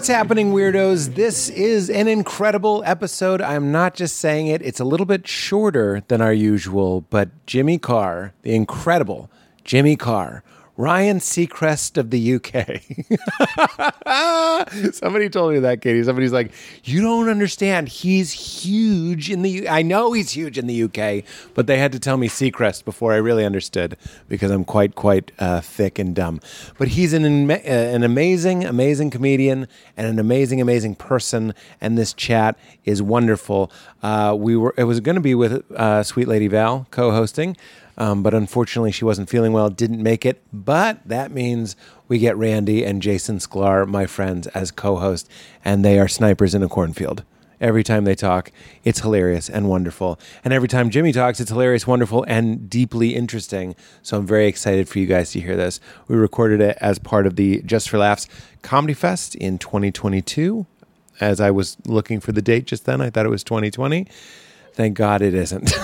What's happening, weirdos? This is an incredible episode. I'm not just saying it, it's a little bit shorter than our usual, but Jimmy Carr, the incredible Jimmy Carr, Ryan Seacrest of the UK. Somebody told me that, Katie. Somebody's like, "You don't understand. He's huge in the. U- I know he's huge in the UK, but they had to tell me Seacrest before I really understood because I'm quite, quite uh, thick and dumb. But he's an uh, an amazing, amazing comedian and an amazing, amazing person. And this chat is wonderful. Uh, we were. It was going to be with uh, Sweet Lady Val co-hosting. Um, but unfortunately, she wasn't feeling well, didn't make it. But that means we get Randy and Jason Sklar, my friends, as co host, and they are snipers in a cornfield. Every time they talk, it's hilarious and wonderful. And every time Jimmy talks, it's hilarious, wonderful, and deeply interesting. So I'm very excited for you guys to hear this. We recorded it as part of the Just for Laughs Comedy Fest in 2022. As I was looking for the date just then, I thought it was 2020. Thank God it isn't.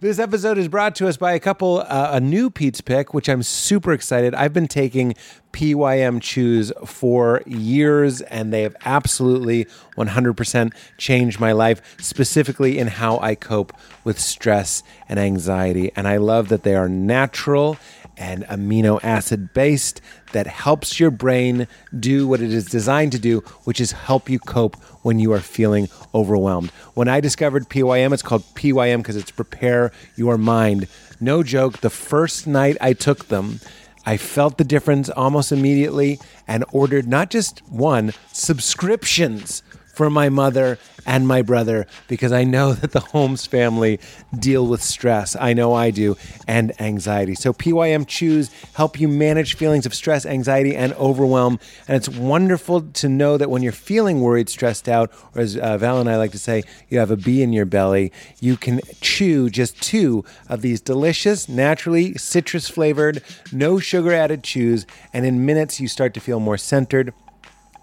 this episode is brought to us by a couple, uh, a new Pete's Pick, which I'm super excited. I've been taking PYM Chews for years, and they have absolutely 100% changed my life, specifically in how I cope with stress and anxiety. And I love that they are natural and amino acid based that helps your brain do what it is designed to do, which is help you cope when you are feeling overwhelmed. When I discovered PYM, it's called PYM because it's prepare your mind. No joke, the first night I took them, I felt the difference almost immediately and ordered not just one, subscriptions for my mother and my brother because I know that the Holmes family deal with stress. I know I do, and anxiety. So, PYM Chews help you manage feelings of stress, anxiety, and overwhelm. And it's wonderful to know that when you're feeling worried, stressed out, or as uh, Val and I like to say, you have a bee in your belly, you can chew just two of these delicious, naturally citrus flavored, no sugar added chews. And in minutes, you start to feel more centered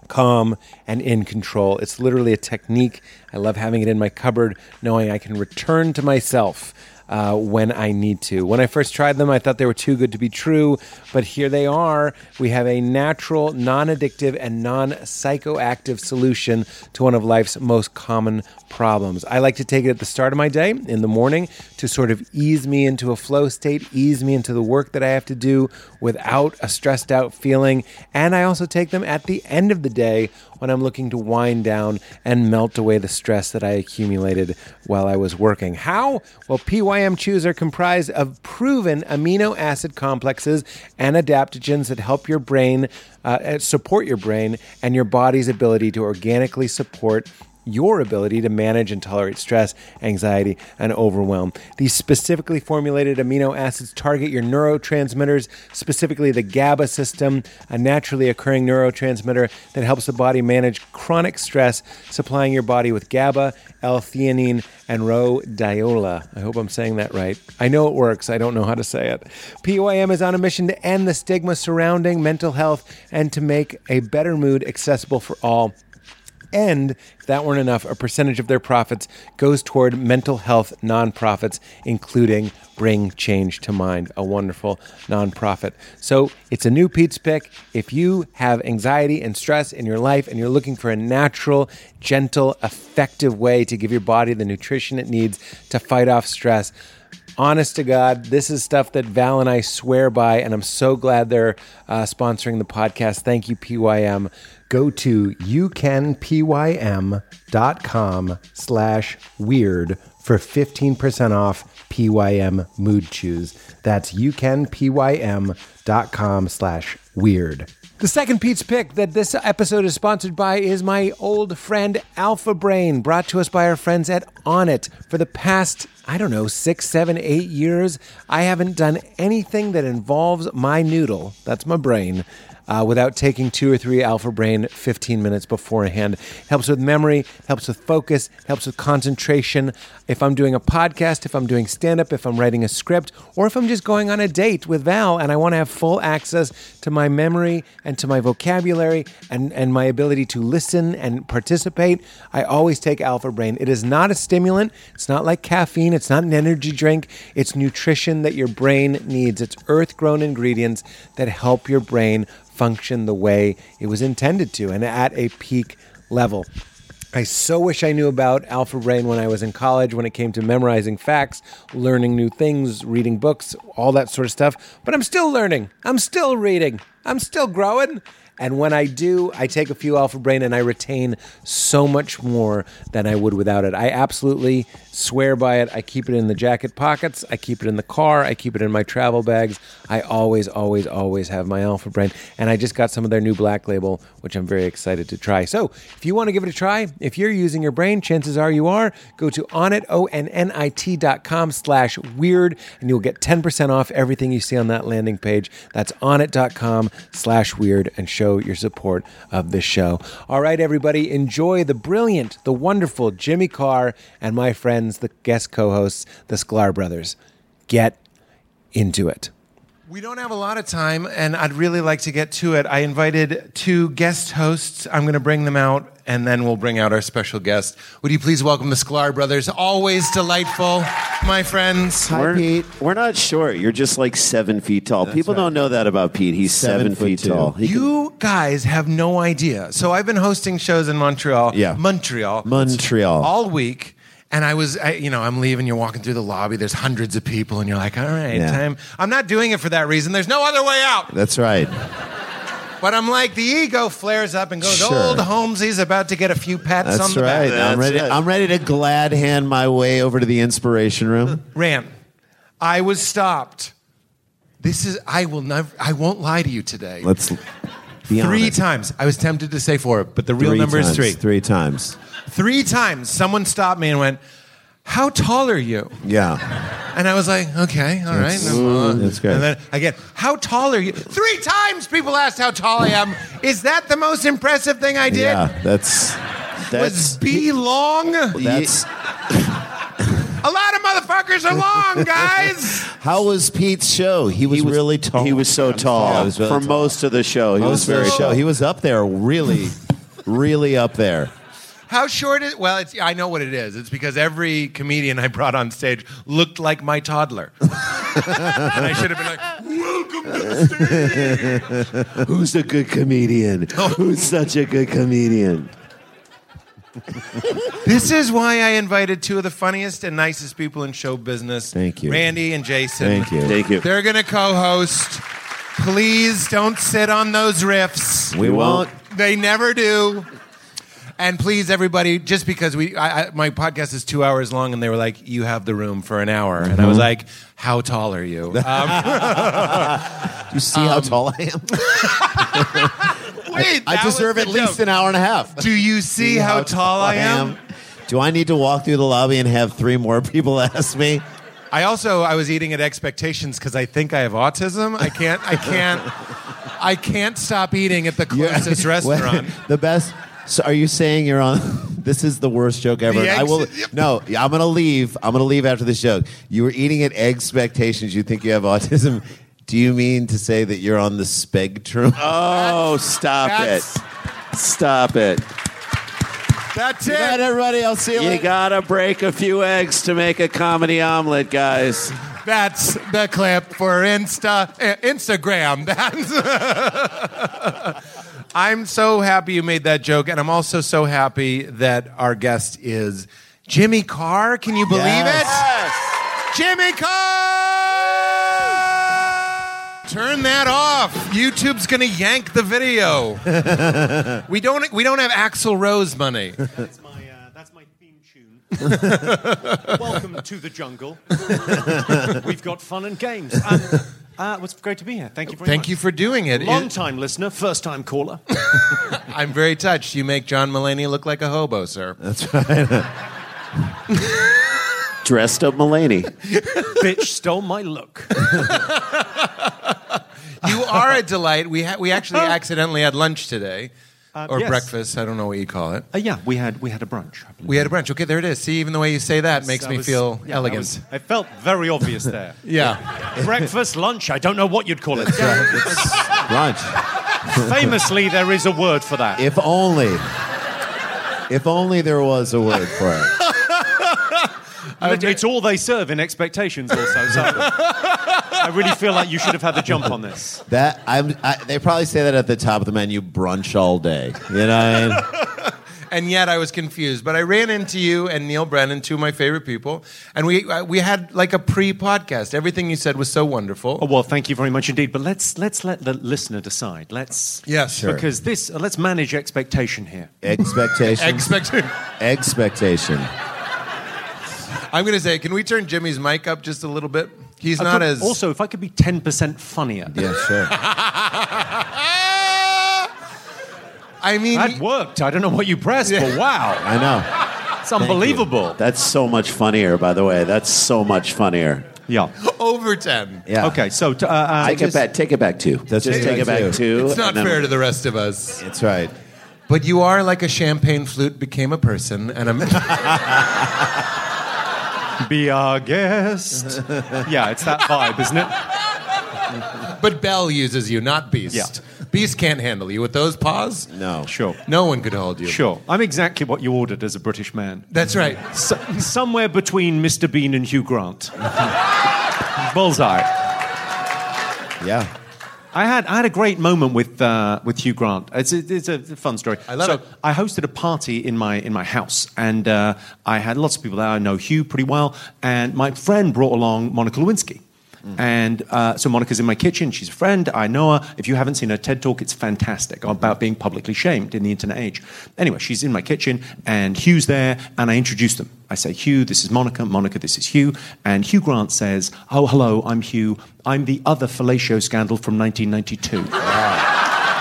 calm and in control. It's literally a technique. I love having it in my cupboard, knowing I can return to myself. Uh, when I need to. When I first tried them, I thought they were too good to be true, but here they are. We have a natural, non addictive, and non psychoactive solution to one of life's most common problems. I like to take it at the start of my day in the morning to sort of ease me into a flow state, ease me into the work that I have to do without a stressed out feeling. And I also take them at the end of the day when I'm looking to wind down and melt away the stress that I accumulated while I was working. How? Well, PYM chews are comprised of proven amino acid complexes and adaptogens that help your brain uh, support your brain and your body's ability to organically support your ability to manage and tolerate stress, anxiety, and overwhelm. These specifically formulated amino acids target your neurotransmitters, specifically the GABA system, a naturally occurring neurotransmitter that helps the body manage chronic stress, supplying your body with GABA, L-theanine, and rhodiola. I hope I'm saying that right. I know it works. I don't know how to say it. PYM is on a mission to end the stigma surrounding mental health and to make a better mood accessible for all. And if that weren't enough, a percentage of their profits goes toward mental health nonprofits, including Bring Change to Mind, a wonderful nonprofit. So it's a new Pete's Pick. If you have anxiety and stress in your life and you're looking for a natural, gentle, effective way to give your body the nutrition it needs to fight off stress, honest to God, this is stuff that Val and I swear by, and I'm so glad they're uh, sponsoring the podcast. Thank you, PYM. Go to youcanpym.com slash weird for 15% off PYM mood chews. That's youcanpym.com slash weird. The second Pete's pick that this episode is sponsored by is my old friend Alpha Brain, brought to us by our friends at Onnit. For the past, I don't know, six, seven, eight years, I haven't done anything that involves my noodle, that's my brain, uh, without taking two or three Alpha Brain 15 minutes beforehand. Helps with memory, helps with focus, helps with concentration. If I'm doing a podcast, if I'm doing stand up, if I'm writing a script, or if I'm just going on a date with Val and I want to have full access to my memory and to my vocabulary and, and my ability to listen and participate, I always take Alpha Brain. It is not a stimulant, it's not like caffeine, it's not an energy drink, it's nutrition that your brain needs. It's earth grown ingredients that help your brain function the way it was intended to and at a peak level. I so wish I knew about Alpha Brain when I was in college when it came to memorizing facts, learning new things, reading books, all that sort of stuff. But I'm still learning. I'm still reading. I'm still growing. And when I do, I take a few Alpha Brain and I retain so much more than I would without it. I absolutely swear by it. I keep it in the jacket pockets, I keep it in the car, I keep it in my travel bags. I always, always, always have my Alpha Brain. And I just got some of their new black label, which I'm very excited to try. So if you want to give it a try, if you're using your brain, chances are you are, go to onnit, O-N-N-I-T dot com slash weird, and you'll get 10% off everything you see on that landing page. That's onnit.com slash weird and show your support of the show. All right, everybody, enjoy the brilliant, the wonderful Jimmy Carr and my friends, the guest co-hosts, the Sklar brothers. Get into it. We don't have a lot of time, and I'd really like to get to it. I invited two guest hosts. I'm going to bring them out, and then we'll bring out our special guest. Would you please welcome the Sklar brothers? Always delightful, my friends. Hi, we're, Pete. We're not short. You're just like seven feet tall. People right. don't know that about Pete. He's Seven seven, foot feet tall. He can- You guys have no idea. So I've been hosting shows in Montreal, Yeah. Montreal, Montreal. all week. And I was, I, you know, I'm leaving. You're walking through the lobby. There's hundreds of people, and you're like, "All right, Yeah. time." I'm not doing it for that reason. There's no other way out. That's right. But I'm like, the ego flares up and goes, Sure. "Old Holmesy's about to get a few pats on That's the right. back." I'm ready. it. I'm ready to glad hand my way over to the inspiration room. Ran. I was stopped. This is. I will never. I won't lie to you today. Let's be three honest. times. I was tempted to say four, but the real Three number times. is three. Three times. Three times, someone stopped me and went, "How tall are you?" Yeah. And I was like, okay, all right. That's- no, uh, that's great. And then again, how tall are you? Three times people asked how tall I am. Is that the most impressive thing I did? Yeah. That's. Was That's. B long? That's. A lot of motherfuckers are long, guys. How was Pete's show? He was, he was really tall. He was so tall Yeah, was really for tall. most of the show. He was Most of the very show. He was up there, really, really up there. How short is? Well, it's, I know what it is. It's because every comedian I brought on stage looked like my toddler, and I should have been like, "Welcome to the stage." Who's a good comedian? Who's such a good comedian? This is why I invited two of the funniest and nicest people in show business. Thank you. Randy and Jason. Thank you. Thank you. They're going to co-host. Please don't sit on those riffs. We won't. They never do. And please, everybody, just because we, I, I, my podcast is two hours long, and they were like, "You have the room for an hour," and I was like, "How tall are you?" Um, You see how tall I am? wait, I that was deserve the at least joke. an hour and a half. Do you see how, tall I am? Do I need to walk through the lobby and have three more people ask me? I also I was eating at expectations because I think I have autism. I can't I can't I can't stop eating at the closest restaurant. the best. So are you saying you're on? This is the worst joke ever. The I will. yep. No, I'm gonna leave. I'm gonna leave after this joke. You were eating at expectations. You think you have autism. Do you mean to say that you're on the spectrum? Oh, stop That's- it! Stop it! That's Good night, it. everybody. I'll see you, You later. gotta break a few eggs to make a comedy omelet, guys. That's the clip for Insta uh, Instagram. That's I'm so happy you made that joke, and I'm also so happy that our guest is Jimmy Carr. Can you believe Yes. it? Jimmy Carr! Turn that off. YouTube's gonna yank the video. we don't. We don't have Axl Rose money. That's my, uh, that's my theme tune. Welcome to the jungle. We've got fun and games. Um, uh, it's great to be here. Thank you very Thank much. you for doing it. Long time listener, first time caller. I'm very touched. You make John Mulaney look like a hobo, sir. That's right. Dressed up Mulaney. Bitch stole my look. You are a delight. We ha- we actually accidentally had lunch today, Uh, or yes. breakfast. I don't know what you call it. Uh, yeah, we had we had a brunch. We had a brunch. Okay, there it is. See, even the way you say that makes That me was- feel yeah, that elegant. was- it felt very obvious there. yeah. Breakfast, lunch, I don't know what you'd call it. Lunch. Famously, there is a word for that. If only. If only there was a word for it. It- it's all they serve in expectations also. So. I really feel like you should have had the jump on this. That I'm. I, they probably say that at the top of the menu, brunch all day. You know what I mean? and yet I was confused. But I ran into you and Neal Brennan, two of my favorite people, and we uh, we had like a pre-podcast. Everything you said was so wonderful. Oh, well, thank you very much indeed. But let's let's let the listener decide. Let's Yes. Sure. because this uh, let's manage expectation here. Expectation. expectation. Expectation. I'm going to say, can we turn Jimmy's mic up just a little bit? He's I not could- as also if I could be ten percent funnier. Yeah, sure. I mean, That worked. I don't know what you pressed, but wow, I know. it's unbelievable. That's so much funnier, by the way. That's so much funnier. Yeah. over ten. Yeah. Okay, so t- uh, uh, Take it back. Take it back two. That's Just take it back Two. two. It's not and then- fair to the rest of us. That's right. But you are like a champagne flute became a person, and I'm. Be our guest. yeah, it's that vibe, isn't it? but Belle uses you, not Beast. Yeah. Beast can't handle you with those paws. No. Sure. No one could hold you. Sure. I'm exactly what you ordered as a British man. That's right. S- somewhere between Mr. Bean and Hugh Grant. Bullseye. Yeah. I had I had a great moment with uh, with Hugh Grant. It's a, it's a fun story. I love so it. I hosted a party in my in my house, and uh, I had lots of people there. I know Hugh pretty well, and my friend brought along Monica Lewinsky. And uh, so Monica's in my kitchen. She's a friend. I know her. If you haven't seen her TED talk, it's fantastic about being publicly shamed in the internet age. Anyway, she's in my kitchen, and Hugh's there, and I introduce them. I say, Hugh, this is Monica. Monica, this is Hugh. And Hugh Grant says, Oh, hello, I'm Hugh. I'm the other fellatio scandal from 1992.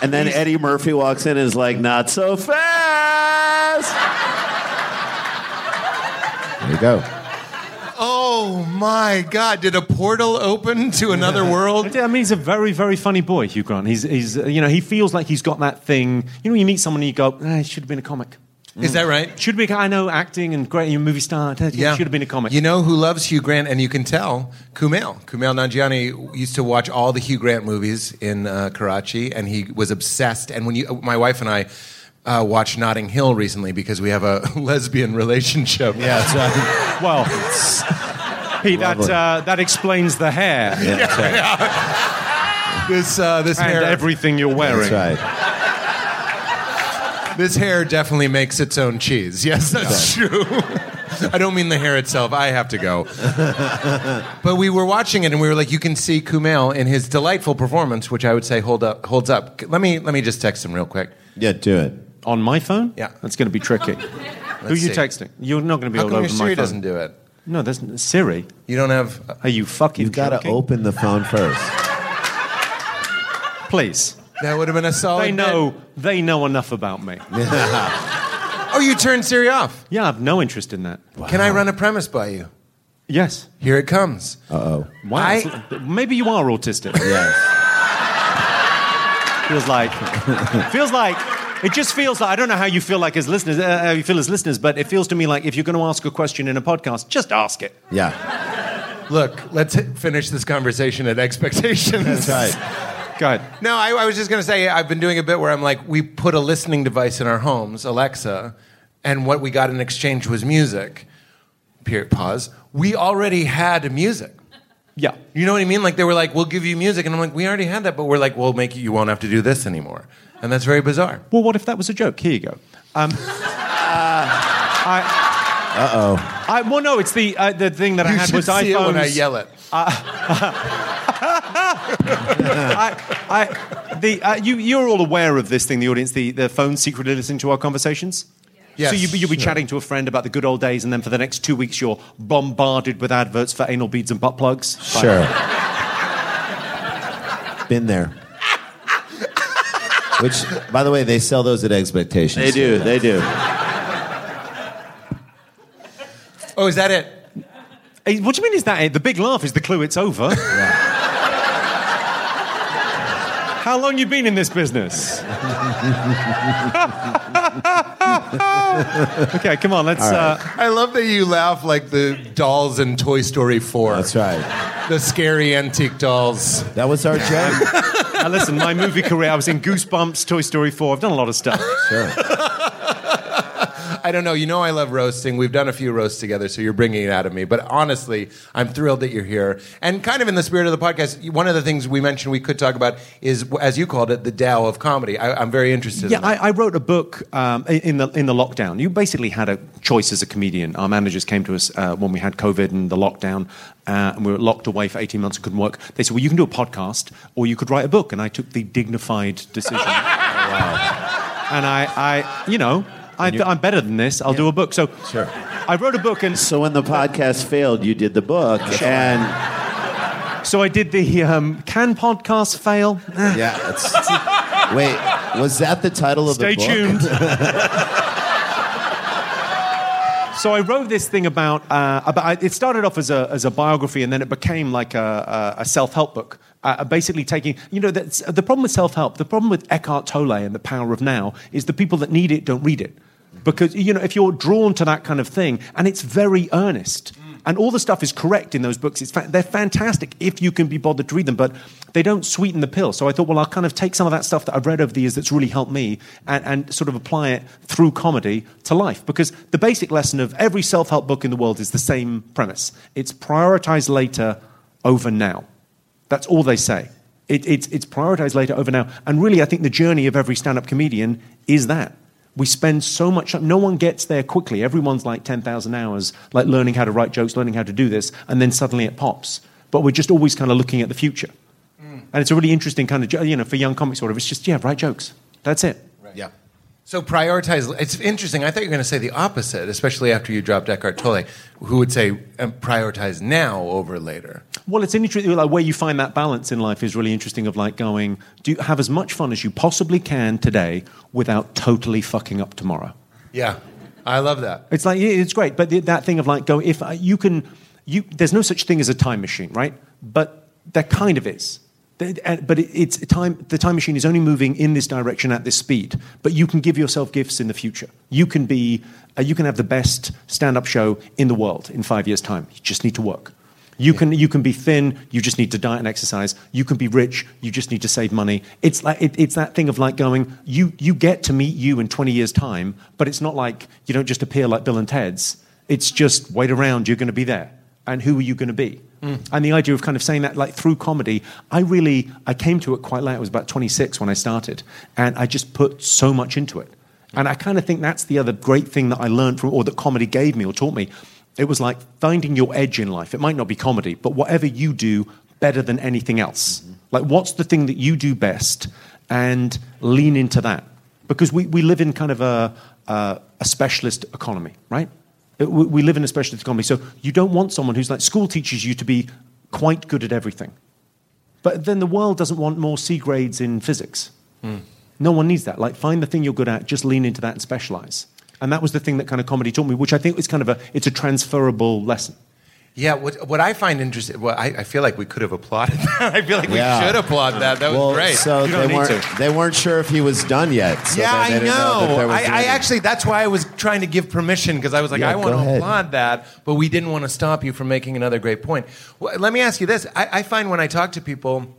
And then Eddie Murphy walks in and is like, not so fast. There you go. Oh my God! Did a portal open to another world? I mean, he's a very, very funny boy, Hugh Grant. He's, he's, uh, you know, he feels like he's got that thing. You know, you meet someone and you go, eh, he should have been a comic. Is that right? Should be. I know acting and great. You're a movie star. Yeah. Should have been a comic. You know who loves Hugh Grant, and you can tell Kumail. Kumail Nanjiani used to watch all the Hugh Grant movies in uh, Karachi, and he was obsessed. And when you, my wife and I. Uh, watched Notting Hill recently because we have a lesbian relationship. Yeah, that's right. well, he, that uh, that explains the hair Yeah, that's right. This uh, this and hair everything you're wearing. That's right. this hair definitely makes its own cheese. Yes, that's true. I don't mean the hair itself. I have to go. but we were watching it, and we were like, you can see Kumail in his delightful performance, which I would say hold up, holds up. Let me let me just text him real quick. Yeah, do it. On my phone? Yeah. That's going to be tricky. Who are you see. texting? You're not going to be How all come over your my Siri phone. doesn't do it? No, there's Siri. You don't have. Are you fucking You've got to open the phone first. Please. That would have been a solid. They bit. know. They know enough about me. Oh, you turned Siri off. Yeah, I have no interest in that. Can I run a premise by you? Yes. Here it comes. Uh oh. Wow. I- Maybe you are autistic. Yes. feels like. feels like. It just feels like I don't know how you feel like as listeners, uh, how you feel as listeners, but it feels to me like if you're going to ask a question in a podcast, just ask it. Yeah. Look, let's hit- finish this conversation at expectations. That's right. Go ahead. No, I, I was just going to say I've been doing a bit where I'm like, we put a listening device in our homes, Alexa, and what we got in exchange was music. Period. Pause. We already had music. Yeah. You know what I mean? Like they were like, "We'll give you music," and I'm like, "We already had that," but we're like, "We'll make you. You won't have to do this anymore," and that's very bizarre. Well, what if that was a joke? Here you go. Um, I, Uh oh. I, well, no, it's the uh, the thing that I You had should was see it when I yell it. I, I, the, uh, you, you're all aware of this thing, the audience, the, the phone secretly listening to our conversations? Yes, so you, you'll be sure. chatting to a friend about the good old days, and then for the next two weeks, you're bombarded with adverts for anal beads and butt plugs. Sure. Been there. Which, by the way, they sell those at Expectations. They do. They do. Oh, is that it? Hey, what do you mean? Is that it? The big laugh is the clue. It's over. How long you been in this business? okay, come on. Let's. Uh, I love that you laugh like the dolls in Toy Story 4. That's right. The scary antique dolls. That was our joke. now listen, my movie career. I was in Goosebumps, Toy Story 4. I've done a lot of stuff. Sure. I don't know. You know, I love roasting. We've done a few roasts together, so you're bringing it out of me. But honestly, I'm thrilled that you're here. And kind of in the spirit of the podcast, one of the things we mentioned we could talk about is, as you called it, the Tao of comedy. I, I'm very interested. Yeah, in that. I, I wrote a book um, in the in the lockdown. You basically had a choice as a comedian. Our managers came to us uh, when we had COVID and the lockdown, uh, and we were locked away for eighteen months and couldn't work. They said, "Well, you can do a podcast, or you could write a book." And I took the dignified decision. And I, I, you know, I, I'm better than this. I'll do a book. So, Sure. I wrote a book, and So when the podcast failed, you did the book, and so I did the um, can podcast fail. Yeah. It's, wait, was that the title of Stay the book? Stay tuned. so I wrote this thing about, uh, about. It started off as a, as a biography, and then it became like a, a, a self help book. Uh, basically, taking you know that's, the problem with self help, the problem with Eckhart Tolle and the Power of Now is the people that need it don't read it because you know if you're drawn to that kind of thing, and it's very earnest. And all the stuff is correct in those books. It's fa- they're fantastic if you can be bothered to read them, but they don't sweeten the pill. So I thought, well, I'll kind of take some of that stuff that I've read over the years that's really helped me and, and sort of apply it through comedy to life. Because the basic lesson of every self help book in the world is the same premise it's prioritize later over now. That's all they say. It, it's, it's prioritize later over now. And really, I think the journey of every stand up comedian is that. We spend so much time, no one gets there quickly. Everyone's like 10,000 hours, like learning how to write jokes, learning how to do this, and then suddenly it pops. But we're just always kind of looking at the future. And it's a really interesting kind of, you know, for young comics, sort of, it's just, yeah, write jokes. That's it. Yeah. So prioritize. It's interesting. I thought you were going to say the opposite, especially after you dropped Eckhart Tolle, who would say um, prioritize now over later. Well, it's interesting. Like where you find that balance in life is really interesting. Of like going, do you have as much fun as you possibly can today without totally fucking up tomorrow? Yeah, I love that. It's like yeah, it's great, but that thing of like go if uh, you can, you there's no such thing as a time machine, right? But there kind of is. But it's time. The time machine is only moving in this direction at this speed. But you can give yourself gifts in the future. You can be. Uh, you can have the best stand-up show in the world in five years' time. You just need to work. You can you can be thin. You just need to diet and exercise. You can be rich. You just need to save money. It's like it, it's that thing of like going. You you get to meet you in twenty years' time, but it's not like you don't just appear like Bill and Ted's. It's just wait around. You're going to be there, and who are you going to be? Mm. And the idea of kind of saying that like through comedy, I really I came to it quite late. I was about twenty six when I started, and I just put so much into it. And I kind of think that's the other great thing that I learned from, or that comedy gave me or taught me. It was like finding your edge in life. It might not be comedy, but whatever you do better than anything else. Mm-hmm. Like, what's the thing that you do best? And lean into that. Because we, we live in kind of a, a, a specialist economy, right? It- we, we live in a specialist economy. So you don't want someone who's like, school teaches you to be quite good at everything. But then the world doesn't want more C grades in physics. Hmm. No one needs that. Like, find the thing you're good at, just lean into that and specialize. And that was the thing that kind of comedy taught me, which I think is kind of a, it's a transferable lesson. Yeah, what, what I find interesting, well, I, I feel like we could have applauded that. I feel like Yeah. we should applaud that. That was well, great. so they weren't they weren't sure if he was done yet. So yeah, they I didn't know. I, I actually, that's why I was trying to give permission because I was like, Yeah, I want to ahead. applaud that, but we didn't want to stop you from making another great point. Well, let me ask you this: I, I find when I talk to people,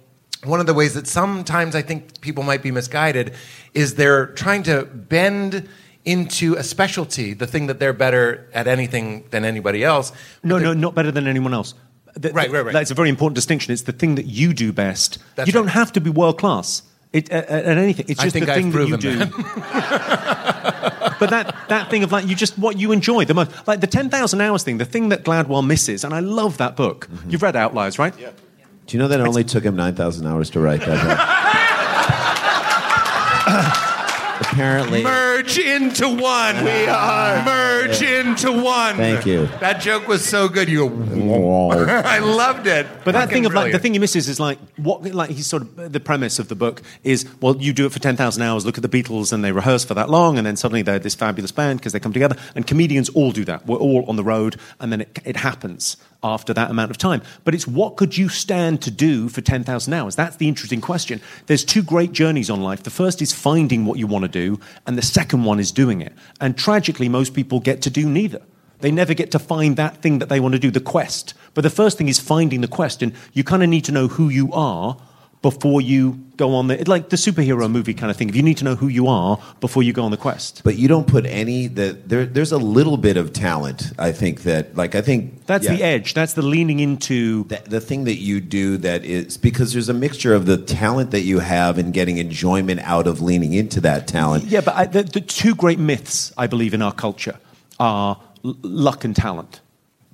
one of the ways that sometimes I think people might be misguided is they're trying to bend into a specialty, the thing that they're better at anything than anybody else. No, no, not better than anyone else. Th- Right, right, right. That's a very important distinction. It's the thing that you do best. That's you don't right. have to be world class at, at anything. It's I just think the I've thing that you proven do. but that, that thing of like, you just, what you enjoy the most. Like the 10,000 hours thing, the thing that Gladwell misses, and I love that book. Mm-hmm. You've read Outliers, right? Yeah. Do you know that it only took him nine thousand hours to write that? book? Apparently, Merge into one. We are merge into one. Thank you. That joke was so good. You, I loved it. But that Fucking thing of like the thing he misses is like what like he's sort of the premise of the book is well you do it for ten thousand hours look at the Beatles and they rehearse for that long and then suddenly they're this fabulous band because they come together and comedians all do that we're all on the road and then it, it happens after that amount of time. But it's what could you stand to do for ten thousand hours? That's the interesting question. There's two great journeys on life. The first is finding what you want to do and the second one is doing it. And tragically most people get to do neither. They never get to find that thing that they want to do, the quest. But the first thing is finding the quest, and you kind of need to know who you are before you go on the like the superhero movie kind of thing. If you need to know who you are before you go on the quest. But you don't put any that there. There's a little bit of talent. I think that like I think That's yeah, the edge. That's the leaning into. The, the thing that you do that is because there's a mixture of the talent that you have and getting enjoyment out of leaning into that talent. Yeah, but I, the, the two great myths I believe in our culture are l- luck and talent.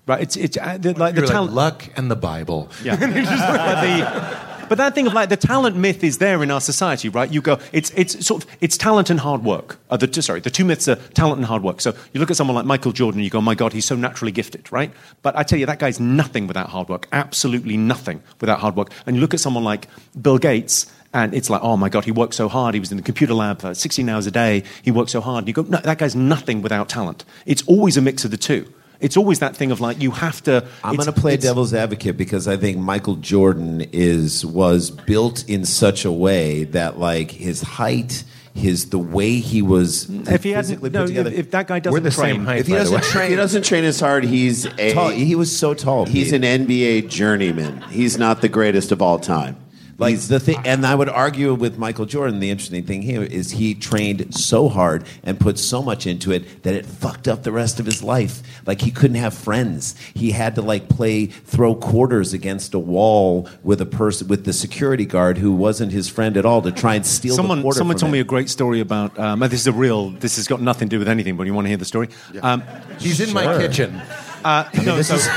Right? It's it's uh, the, like the You're like talent. luck and the Bible. Yeah. but, the, but that thing of like the talent myth is there in our society, right? You go, it's, it's sort of, it's talent and hard work. Uh, the, sorry, the two myths are talent and hard work. So you look at someone like Michael Jordan and you go, my God, he's so naturally gifted, right? But I tell you, that guy's nothing without hard work. Absolutely nothing without hard work. And you look at someone like Bill Gates and it's like, oh my God, he worked so hard. He was in the computer lab for 16 hours a day. He worked so hard. And you go, no, that guy's nothing without talent. It's always a mix of the two. It's always that thing of like, you have to. I'm going to play devil's advocate because I think Michael Jordan is was built in such a way that like his height, his the way he was If he hadn't, physically no, put together. if, if that guy doesn't We're the train, same height. if he by doesn't way. train, If he doesn't train as hard, he's a tall, he was so tall. he's Pete. an NBA journeyman. He's not the greatest of all time. Like the thing, and I would argue with Michael Jordan. The interesting thing here is he trained so hard and put so much into it that it fucked up the rest of his life. Like he couldn't have friends. He had to like play throw quarters against a wall with a person with the security guard who wasn't his friend at all to try and steal the someone quarter. someone from told me a great story about. Um, this is a real. This has got nothing to do with anything. But you want to hear the story? Um, He's in my kitchen. uh, no, This so- is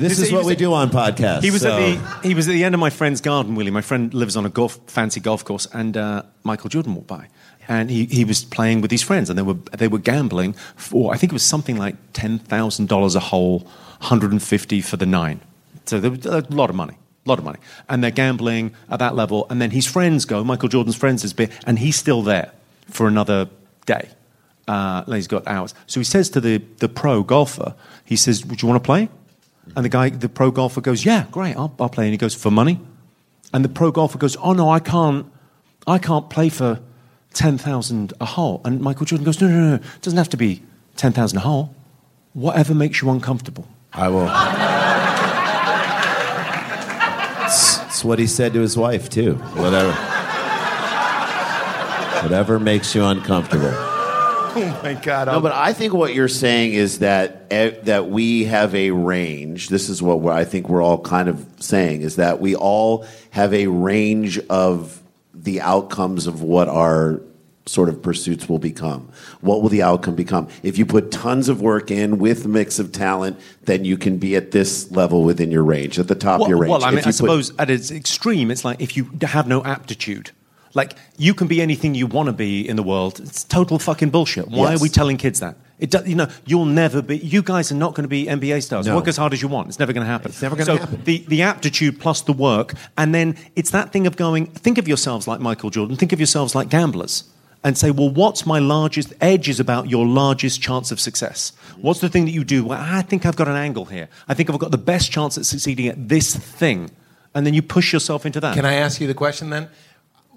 this is what we do on podcasts. He was so- at the he was at the end of my friend's garden, Willie. My friend lives on a golf fancy golf course, and uh, Michael Jordan walked by, and he, he was playing with his friends, and they were they were gambling for I think it was something like ten thousand dollars a hole, hundred and fifty for the nine. So there was a lot of money. A lot of money, and they're gambling at that level. And then his friends go. Michael Jordan's friends has been, and he's still there for another day. Uh, he's got hours. So he says to the, the pro golfer, he says, "Would you want to play?" And the guy, the pro golfer goes, Yeah, great, I'll, I'll play. And he goes, For money? And the pro golfer goes, Oh, no, I can't, I can't play for 10,000 a hole. And Michael Jordan goes, No, no, no, it doesn't have to be 10,000 a hole. Whatever makes you uncomfortable. I will. It's, it's what he said to his wife too. Whatever. Whatever makes you uncomfortable. Oh my God. No, but I think what you're saying is that eh, that we have a range. This is what I think we're all kind of saying is that we all have a range of the outcomes of what our sort of pursuits will become. What will the outcome become? If you put tons of work in with a mix of talent, then you can be at this level within your range, at the top Well, of your range. well I mean, I put- suppose at its extreme, it's like if you have no aptitude. Like, you can be anything you want to be in the world. It's total fucking bullshit. Why Yes. are we telling kids that? It do, you know, you'll never be. You guys are not going to be NBA stars. No. Work as hard as you want. It's never going to happen. It's never gonna so happen. The the aptitude plus the work, and then it's that thing of going. Think of yourselves like Michael Jordan. Think of yourselves like gamblers, and say, well, what's my largest edge? Is about your largest chance of success. What's the thing that you do? Well, I think I've got an angle here. I think I've got the best chance at succeeding at this thing, and then you push yourself into that. Can I ask you the question then?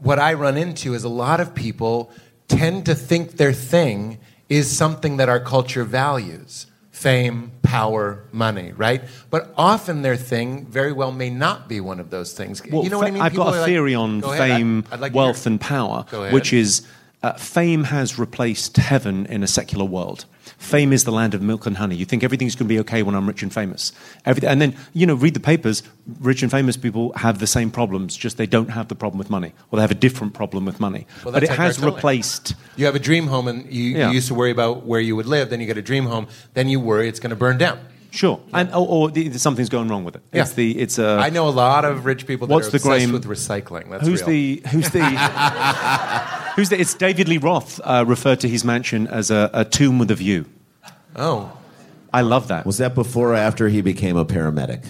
What I run into is a lot of people tend to think their thing is something that our culture values fame, power, money, right? But often their thing very well may not be one of those things. Well, you know what I mean? I've People got a like- theory on fame, I'd like wealth, and power, which is uh, fame has replaced heaven in a secular world. Fame is the land of milk and honey. You think everything's going to be okay when I'm rich and famous. Everything, and then, you know, read the papers. Rich and famous people have the same problems, just they don't have the problem with money. Or they have a different problem with money. Well, but it like has replaced. You have a dream home and you, Yeah. you used to worry about where you would live, then you get a dream home, then you worry it's going to burn down. Sure. And, or, or the, something's going wrong with it. Yeah. It's the, it's a, I know a lot of rich people that What's are the obsessed grain- with recycling. That's who's real. the who's the who's the? It's David Lee Roth uh, referred to his mansion as a, a tomb with a view. Oh. I love that. Was that before or after he became a paramedic?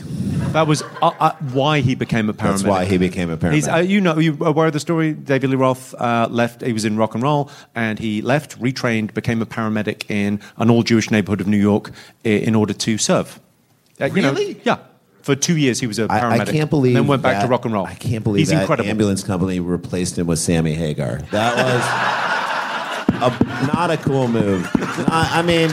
That was uh, uh, why he became a paramedic. That's why he became a paramedic. He's, uh, you know, you aware of the story? David Lee Roth uh, left. He was in rock and roll, and he left, retrained, became a paramedic in an all-Jewish neighborhood of New York in order to serve. Uh, you know, Really? yeah. For two years, he was a paramedic. I can't believe And then went back that- to rock and roll. I can't believe He's that incredible. ambulance company replaced him with Sammy Hagar. That was a, not a cool move. I, I mean,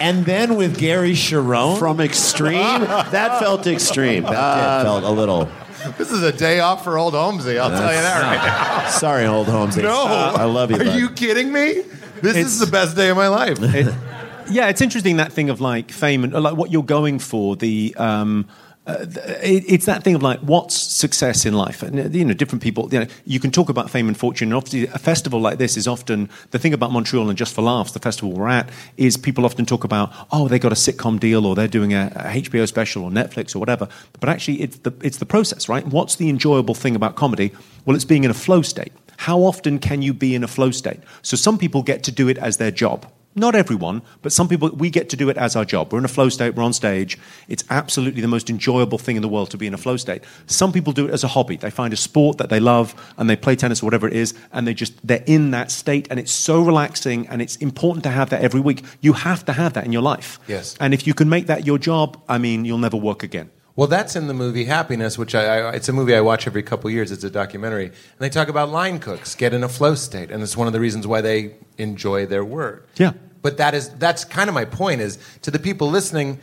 and then with Gary Cherone, from extreme, that felt extreme. that Uh, did felt a little. This is a day off for old Holmesy. I'll tell you that right now. Sorry, old Holmes. No, I love you. Are bud. you kidding me? This It's- is the best day of my life. It- yeah, it's interesting that thing of like fame and like what you're going for. The um, uh, it, it's that thing of like what's success in life, and you know, different people. You know, you can talk about fame and fortune, and obviously, a festival like this is often the thing about Montreal and Just for Laughs, the festival we're at, is people often talk about oh they got a sitcom deal or they're doing a, a HBO special or Netflix or whatever, but actually it's the it's the process, right? What's the enjoyable thing about comedy? Well, it's being in a flow state. How often can you be in a flow state? So some people get to do it as their job. Not everyone, but some people, we get to do it as our job. We're in a flow state, we're on stage. It's absolutely the most enjoyable thing in the world to be in a flow state. Some people do it as a hobby. They find a sport that they love and they play tennis or whatever it is, and they just, they're in that state, and it's so relaxing, and it's important to have that every week. You have to have that in your life. Yes. And if you can make that your job, I mean, you'll never work again. Well, that's in the movie Happiness, which I, I it's a movie I watch every couple years. It's a documentary, and they talk about line cooks get in a flow state, and it's one of the reasons why they enjoy their work. Yeah. But that is that's kind of my point is to the people listening.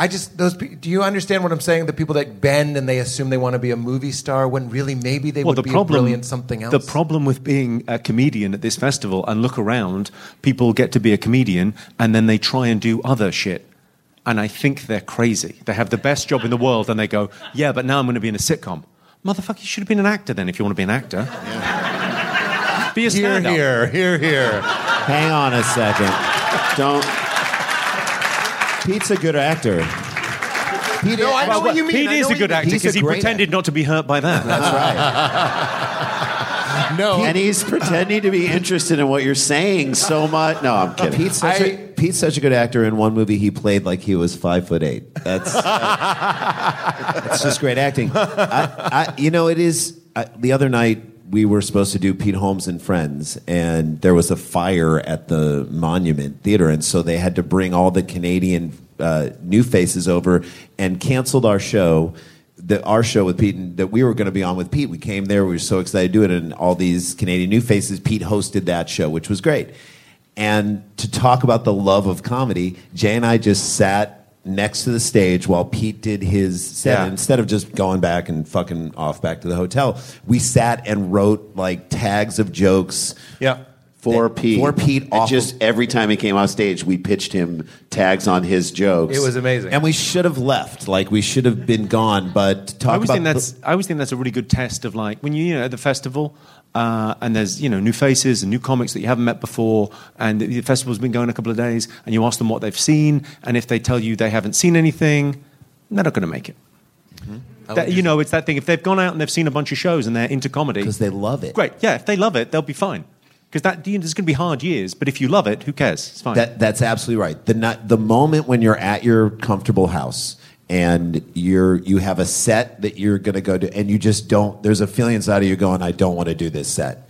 I just those. pe- Do you understand what I'm saying? The people that bend and they assume they want to be a movie star when really maybe they well, would the be problem, a brilliant something else. The problem with being a comedian at this festival and look around, people get to be a comedian and then they try and do other shit. And I think they're crazy. They have the best job in the world and they go, yeah, but now I'm going to be in a sitcom. Motherfucker, you should have been an actor then if you want to be an actor. Be a Here, stand-up. here, here, here. Hang on a second. Don't. Pete's a good actor. Pete, No, I know what you mean. Pete is a good actor because he great pretended not to be hurt by that. That's right. No, and he's pretending to be interested in what you're saying so much. No, I'm kidding. Pete's such, I- a, Pete's such a good actor. In one movie, he played like he was five foot eight. That's uh, that's just great acting. I, I, you know, it is. I, the other night we were supposed to do Pete Holmes and Friends, and there was a fire at the Monument Theater, and so they had to bring all the Canadian uh, new faces over and canceled our show the, our show with Pete and that we were going to be on with Pete. We came there, we were so excited to do it, and all these Canadian new faces. Pete hosted that show, which was great. And to talk about the love of comedy, Jay and I just sat next to the stage while Pete did his set. Yeah. Instead of just going back and fucking off back to the hotel, we sat and wrote like tags of jokes. Yeah. For For Pete. For Pete off just of- every time he came off stage, we pitched him tags on his jokes. It was amazing. And we should have left. Like we should have been gone. But talk I always about think that's I always think that's a really good test of like when you you know at the festival uh, and there's you know new faces and new comics that you haven't met before and the, festival's been going a couple of days and you ask them what they've seen and if they tell you they haven't seen anything they're not going to make it. That, you know, it's that thing. If they've gone out and they've seen a bunch of shows and they're into comedy, because they love it. great. Yeah, if they love it, they'll be fine. Because that you know, there's going to be hard years, but if you love it, who cares? It's fine. That, that's absolutely right. The, the moment when you're at your comfortable house and you're you have a set that you're going to go to, and you just don't. There's a feeling inside of you going, I don't want to do this set.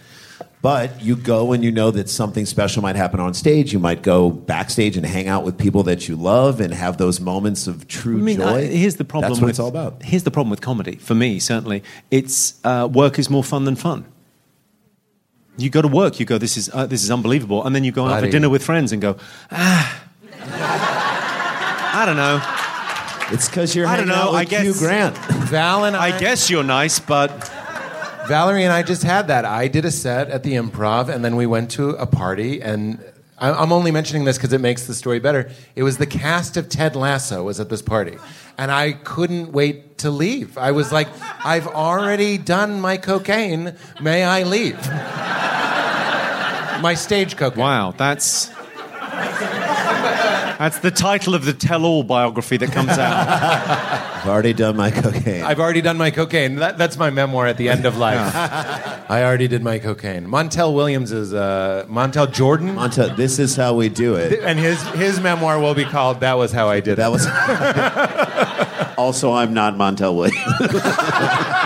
But you go and you know that something special might happen on stage. You might go backstage and hang out with people that you love and have those moments of true I mean, joy. I- here's the problem. That's what with, it's all about. Here's the problem with comedy for me. Certainly, it's uh, work is more fun than fun. You go to work, you go, this is uh, this is unbelievable, and then you go out for dinner with friends and go, ah, I don't know. It's because you're I don't hanging know, out with I guess- Hugh Grant. Val and I, I guess you're nice, but Valerie and I just had that. I did a set at the Improv, and then we went to a party. And I- I'm only mentioning this because it makes the story better. It was the cast of Ted Lasso was at this party, and I couldn't wait to leave. I was like, I've already done my cocaine. May I leave? my stage cocaine. wow, that's that's the title of the tell-all biography that comes out. I've already done my cocaine. I've already done my cocaine. That, that's my memoir at the end of life. I already did my cocaine. Montel Williams is uh, Montel Jordan. Monta, this is how we do it. and his his memoir will be called "That Was How I Did It." That was. also, I'm not Montel Williams.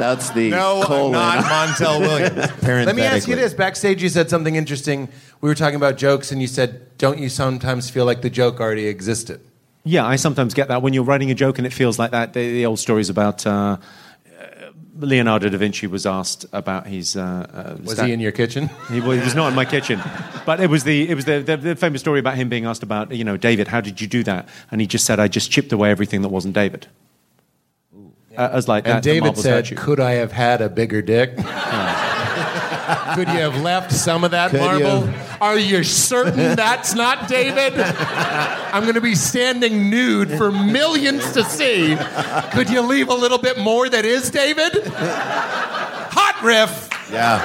That's the no, I'm colon. not Montel Williams. Let me ask you this: backstage, you said something interesting. We were talking about jokes, and you said, "Don't you sometimes feel like the joke already existed?" Yeah, I sometimes get that when you're writing a joke and it feels like that. The, the old stories about uh, uh, Leonardo da Vinci was asked about his. Uh, uh, Was stat- he in your kitchen? He, well, he was not in my kitchen, but it was the it was the, the, the famous story about him being asked about you know David, how did you do that? And he just said, I just chipped away everything that wasn't David. Uh, as like And that's a David said, statue. "Could I have had a bigger dick? Could you have left some of that Could marble? you? Are you certain that's not David? I'm going to be standing nude for millions to see. Could you leave a little bit more that is David? Hot riff. Yeah.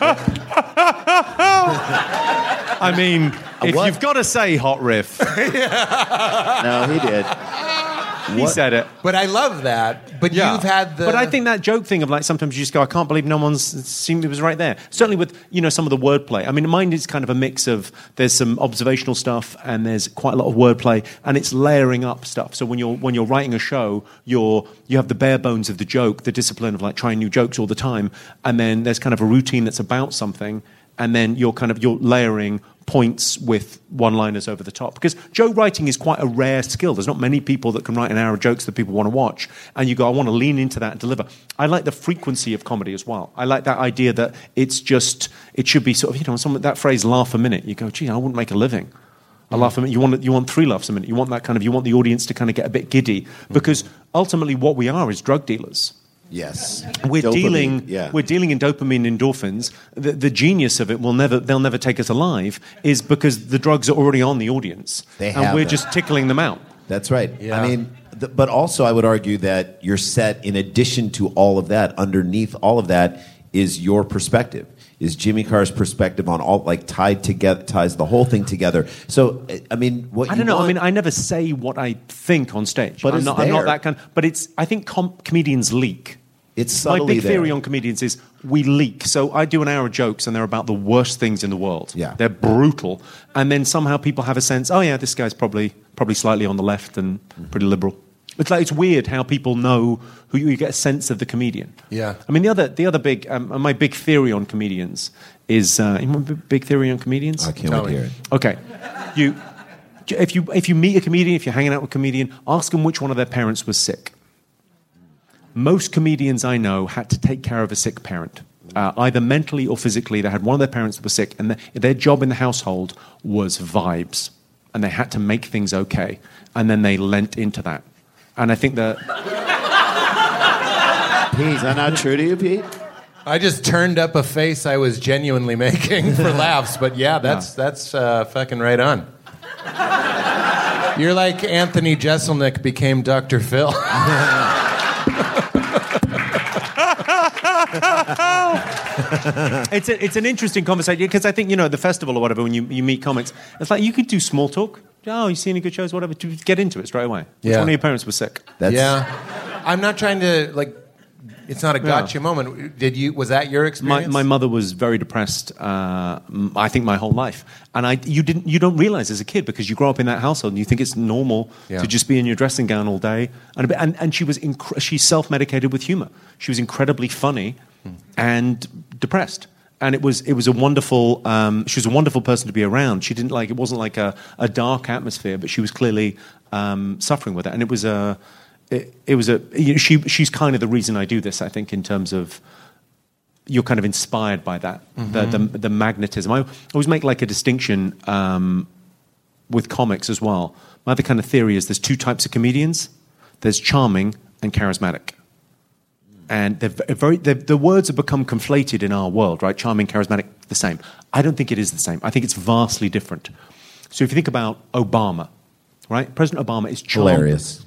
I mean, if what? you've got to say hot riff, No, he did. He said it. But I love that. But Yeah. you've had the. But I think that joke thing of like sometimes you just go, I can't believe no one's seen it was right there. Certainly with you know some of the wordplay. I mean, mine is kind of a mix of there's some observational stuff and there's quite a lot of wordplay and it's layering up stuff. So when you're when you're writing a show, you're you have the bare bones of the joke, the discipline of like trying new jokes all the time, and then there's kind of a routine that's about something, and then you're kind of you're layering points with one-liners over the top. Because joke writing is quite a rare skill. There's not many people that can write an hour of jokes that people want to watch. And you go i want to lean into that and deliver. I like the frequency of comedy as well. I like that idea that it's just it should be sort of you know some that phrase laugh a minute. You go gee i wouldn't make a living. I laugh a minute. You want you want three laughs a minute. You want that kind of. You want the audience to kind of get a bit giddy. Mm. Because ultimately what we are is drug dealers Yes. we're Dopamine, dealing Yeah. we're dealing in dopamine endorphins the, the genius of it will never they'll never take us alive is because the drugs are already on the audience They and have we're them. just tickling them out That's right. Yeah. I mean, th- but also I would argue that your set, in addition to all of that, underneath all of that, is your perspective. Is Jimmy Carr's perspective on all like tied together, ties the whole thing together. So, I- I mean, what I you don't know. I mean, I never say what I think on stage. But I'm it's not. I'm not that kind. But it's. I think com- comedians leak. It's My subtly big theory on comedians is we leak. So I do an hour of jokes, and they're about the worst things in the world. Yeah. they're brutal, and then somehow people have a sense. Oh yeah, this guy's probably probably slightly on the left and pretty liberal. It's like it's weird how people know who you get a sense of the comedian. Yeah. I mean the other the other big um, my big theory on comedians is uh, you big theory on comedians. I can't wait to hear it. Okay, you if you if you meet a comedian, if you're hanging out with a comedian, ask them which one of their parents was sick. Most comedians I know had to take care of a sick parent, uh, either mentally or physically. They had one of their parents that was sick, and the, their job in the household was vibes, and they had to make things okay, and then they lent into that. And I think that Pete, is that not true to you, Pete? I just turned up a face I was genuinely making for laughs, but yeah, that's that's uh, fucking right on. You're like Anthony Jeselnik became Dr. Phil. it's, a, it's an interesting conversation because I think, you know, the festival or whatever, when you, you meet comics, it's like you could do small talk. Oh, you see any good shows, whatever. Just Get into it straight away. Which Yeah. one of your parents was sick? That's, yeah, I'm not trying to like. It's not a gotcha moment. Did you? Was that your experience? my mother was very depressed. Uh, I think my whole life, and I you didn't you don't realize as a kid because you grow up in that household and you think it's normal Yeah. to just be in your dressing gown all day. And and, and she was inc- she self medicated with humor. She was incredibly funny and depressed. And it was it was a wonderful. Um, she was a wonderful person to be around. She didn't like it wasn't like a, a dark atmosphere, but she was clearly um, suffering with it. And it was a it, it was a you know, she she's kind of the reason I do this. I think in terms of you're kind of inspired by that, the, the, the magnetism. I always make like a distinction um, with comics as well. My other kind of theory is there's two types of comedians there's charming and charismatic. And they're very, the words have become conflated in our world, right? Charming, charismatic, the same. I don't think it is the same. I think it's vastly different. So if you think about Obama, right? President Obama is charming. hilarious.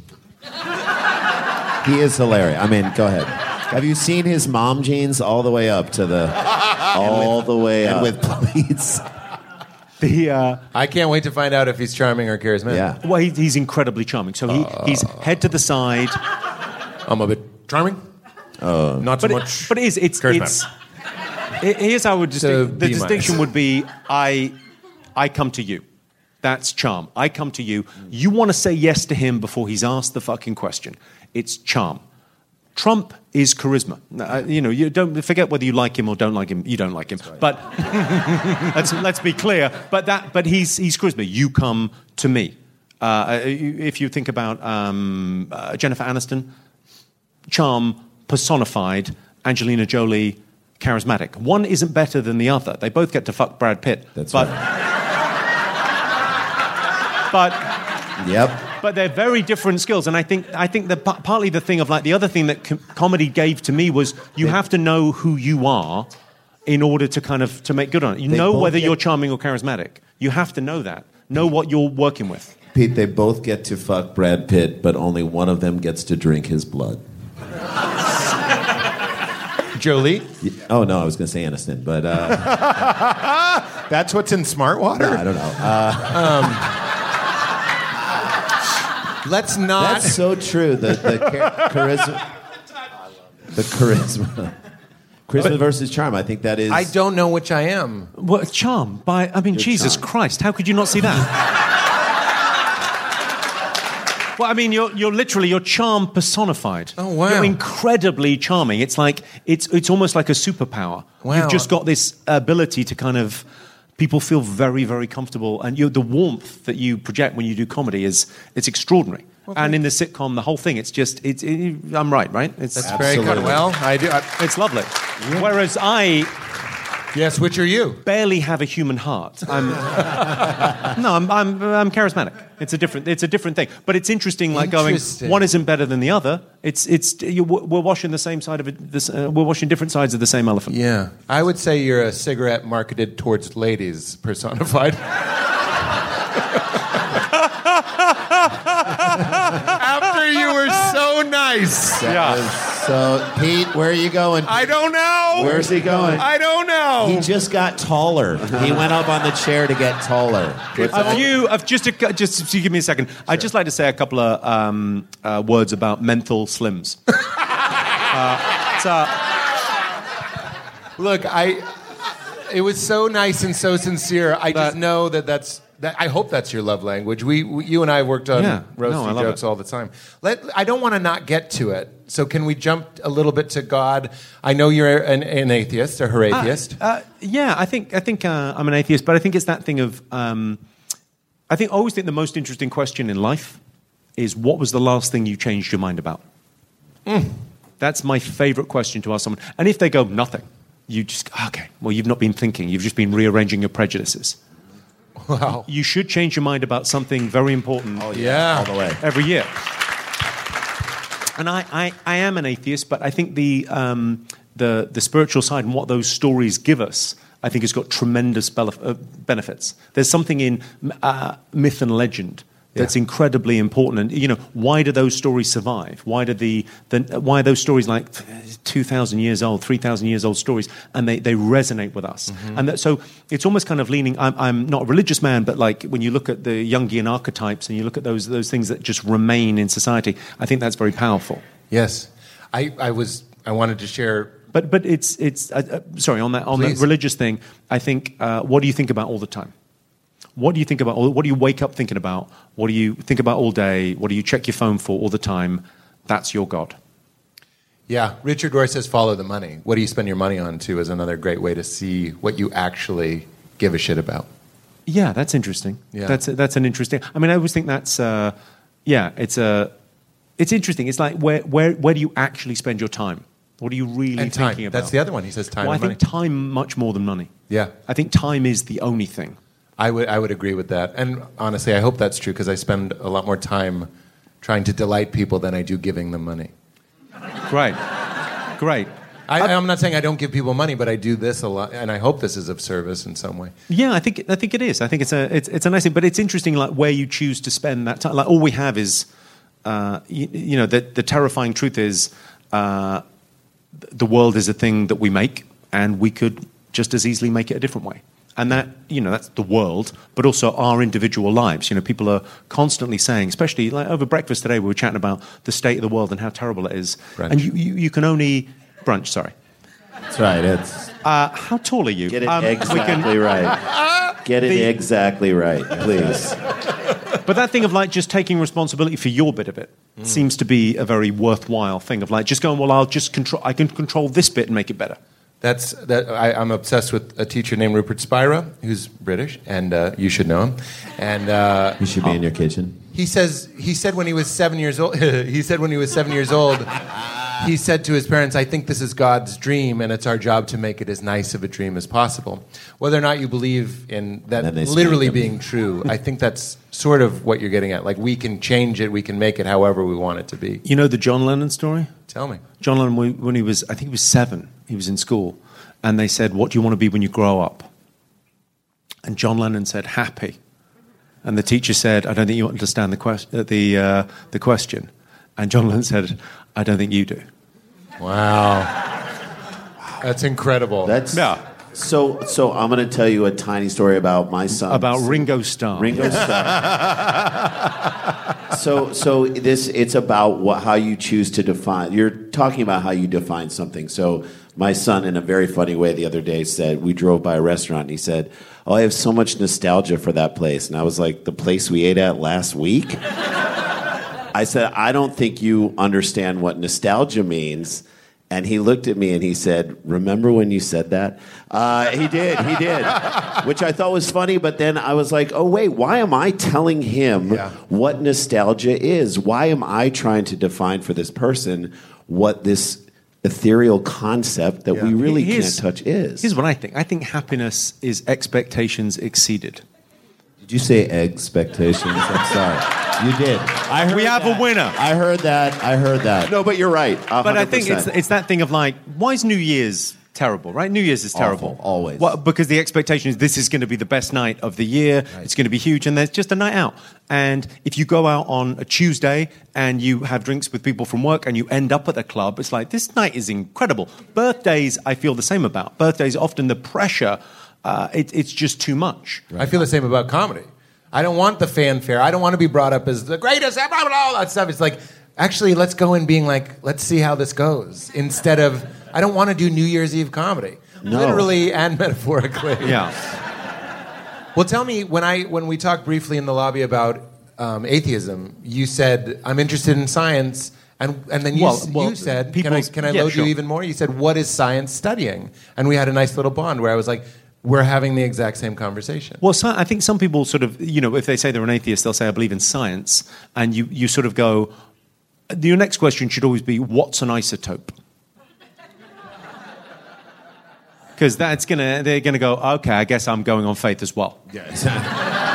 He is hilarious. I mean, go ahead. Have you seen his mom jeans all the way up to the all the way and up with pleats. The, uh, I can't wait to find out if he's charming or charismatic. Yeah. well, he, he's incredibly charming. So he, he's head to the side. I'm a bit charming. Uh, Not so but much. It, but it is. It's. it's it- here's how I would So, the B minus. distinction would be I, I come to you. That's charm. I come to you. You want to say yes to him before he's asked the fucking question. It's charm. Trump is charisma. Uh, you know, you don't forget whether you like him or don't like him. You don't like him, but let's let's be clear. But that, but he's he's charisma. You come to me. Uh, if you think about um, uh, Jennifer Aniston, charm personified, Angelina Jolie charismatic. One isn't better than the other. They both get to fuck Brad Pitt. That's but, right. But Yep. but they're very different skills. And I think I think that pa- partly the thing of like the other thing that com- comedy gave to me was you have to know who you are in order to kind of to make good on it. You They know both whether get- you're charming or charismatic. You have to know that. Know what you're working with. Pete, they both get to fuck Brad Pitt, but only one of them gets to drink his blood. Jolie, Oh no, I was going to say Aniston, but uh, that's what's in Smart Water. I don't know. Uh, Let's not. that's so true. The, the char- charisma, the charisma, charisma versus charm. I think that is. I don't know which I am. What charm? By I mean, Jesus charm. Christ! How could you not see that? well, I mean, you're you're literally your charm personified. Oh, wow. You're incredibly charming. It's like it's it's almost like a superpower. Wow. You've just got this ability to kind of. People feel very, very comfortable, and you, the warmth that you project when you do comedy is it's extraordinary. and in the sitcom, the whole thing, it's just it's. It, I'm right, right? It's That's very good. Well, I do. I, it's lovely. Whereas I yes, which are you? barely have a human heart. I'm no, I'm, I'm, I'm charismatic. It's a different, it's a different thing. But it's interesting, like Interesting. going, one isn't better than the other. It's, it's, you, we're washing the same side of it. This, uh, we're washing different sides of the same elephant. Yeah, I would say you're a cigarette marketed towards ladies personified. After you were so nice. So, Pete, where are you going? I don't know. Where's he going? I don't know. He just got taller. He went up on the chair to get taller. A you? I've just, a, just so you give me a second. I'd just like to say a couple of um, uh, words about menthol slims. uh, it's, uh, Look, I. It was so nice and so sincere. I just know that that's. That, I hope that's your love language. We, we you and I worked on Yeah. roasty No, jokes it. all the time. Let, I don't want to not get to it. So can we jump a little bit to God? I know you're an, an atheist, a Horathiist. Uh, yeah, I think I think uh, I'm an atheist, but I think it's that thing of um, I think I always think the most interesting question in life is what was the last thing you changed your mind about. That's my favorite question to ask someone. And if they go nothing, you just okay. Well, you've not been thinking. You've just been rearranging your prejudices. Wow. You should change your mind about something very important Oh, Yeah. All the way. every year. And I, I, I am an atheist, but I think the, um, the, the spiritual side and what those stories give us, I think has got tremendous belef- uh, benefits. There's something in uh, myth and legend that's Yeah. incredibly important. And, you know, why do those stories survive? Why, do the, the, why are those stories like 2,000 years old, 3,000 years old stories, and they, they resonate with us? And that, so it's almost kind of leaning, I'm, I'm not a religious man, but like when you look at the Jungian archetypes and you look at those, those things that just remain in society, I think that's very powerful. Yes. I, I was. I wanted to share. But, but it's, it's uh, uh, sorry, on that, on that Please. religious thing, I think, uh, what do you think about all the time? What do you think about? What do you wake up thinking about? What do you think about all day? What do you check your phone for all the time? That's your God. Yeah, Richard Rohr says follow the money. What do you spend your money on? Too is another great way to see what you actually give a shit about. Yeah, that's interesting. Yeah. That's that's an interesting. I mean, I always think that's uh, yeah, it's a it's interesting. It's like where where where do you actually spend your time? What are you really And time. thinking about? That's the other one. He says time Well, I and think money. time much more than money. Yeah. I think time is the only thing. I would I would agree with that. And honestly, I hope that's true because I spend a lot more time trying to delight people than I do giving them money. Great, great. I, I'm not saying I don't give people money, but I do this a lot, and I hope this is of service in some way. Yeah, I think I think it is. I think it's a it's, it's a nice thing, but it's interesting like where you choose to spend that time. Like all we have is, uh, you, you know, the the terrifying truth is, uh, the world is a thing that we make, and we could just as easily make it a different way. And that you know that's the world, but also our individual lives. You know, people are constantly saying, especially like over breakfast today, we were chatting about the state of the world and how terrible it is. Brunch. And you, you you can only brunch. Sorry. That's right. It's Uh, how tall are you? Get it Um, exactly can- right. Get it The- exactly right, please. But that thing of like just taking responsibility for your bit of it Mm. seems to be a very worthwhile thing of like just going, well, I'll just control, I can control this bit and make it better. That's that. I, I'm obsessed with a teacher named Rupert Spira, who's British, and uh, you should know him. And uh, you should be in your kitchen. he says he said when he was seven years old. he said when he was seven years old, he said to his parents, I think this is God's dream, and it's our job to make it as nice of a dream as possible. Whether or not you believe in that literally being true, I think that's sort of what you're getting at. Like, we can change it, we can make it however we want it to be. You know the John Lennon story? Tell me. John Lennon, when when he was, I think he was seven, he was in school, and they said, What do you want to be when you grow up? And John Lennon said, Happy. And the teacher said, I don't think you understand the, quest- uh, the, uh, the question. And John Lennon said, I don't think you do. Wow. That's incredible. That's Yeah. So, so I'm going to tell you a tiny story about my son. About Ringo Starr. Ringo Starr. so, so this it's about what, how you choose to define. You're talking about how you define something. So, my son, in a very funny way, the other day said we drove by a restaurant and he said, "Oh, I have so much nostalgia for that place." And I was like, "The place we ate at last week." I said, "I don't think you understand what nostalgia means." And he looked at me and he said, "Remember when you said that?" Uh, he did. He did, which I thought was funny. But then I was like, "Oh wait, why am I telling him Yeah. what nostalgia is? Why am I trying to define for this person what this ethereal concept that we really Here's- can't touch is?" Here's what I think I think happiness is expectations exceeded. Did you say expectations? I'm sorry. You did. I heard We have a winner. I heard that. I heard that. No, but you're right. But I think it's, it's that thing of like, why is New Year's terrible, right? New Year's is terrible. Awful, always. Well, because the expectation is this is going to be the best night of the year. It's going to be huge, and there's just a night out. And if you go out on a Tuesday and you have drinks with people from work and you end up at the club, it's like, this night is incredible. Birthdays, I feel the same about. Birthdays, often the pressure, uh, it, it's just too much. I feel the same about comedy. I don't want the fanfare. I don't want to be brought up as the greatest, blah, blah, blah, all that stuff. It's like, actually, let's go in being like, let's see how this goes. Instead of, I don't want to do New Year's Eve comedy. No. Literally and metaphorically. Yeah. Well, tell me when I when we talked briefly in the lobby about um, atheism, you said I'm interested in science, and and then you, Well- well, you said, can I can I yeah, load sure. you even more? You said, what is science studying? And we had a nice little bond where I was like, we're having the exact same conversation. Well, so, I think some people sort of, you know, if they say they're an atheist, they'll say, I believe in science. And you, you sort of go, your next question should always be, what's an isotope? Because that's going to, they're going to go, okay, I guess I'm going on faith as well.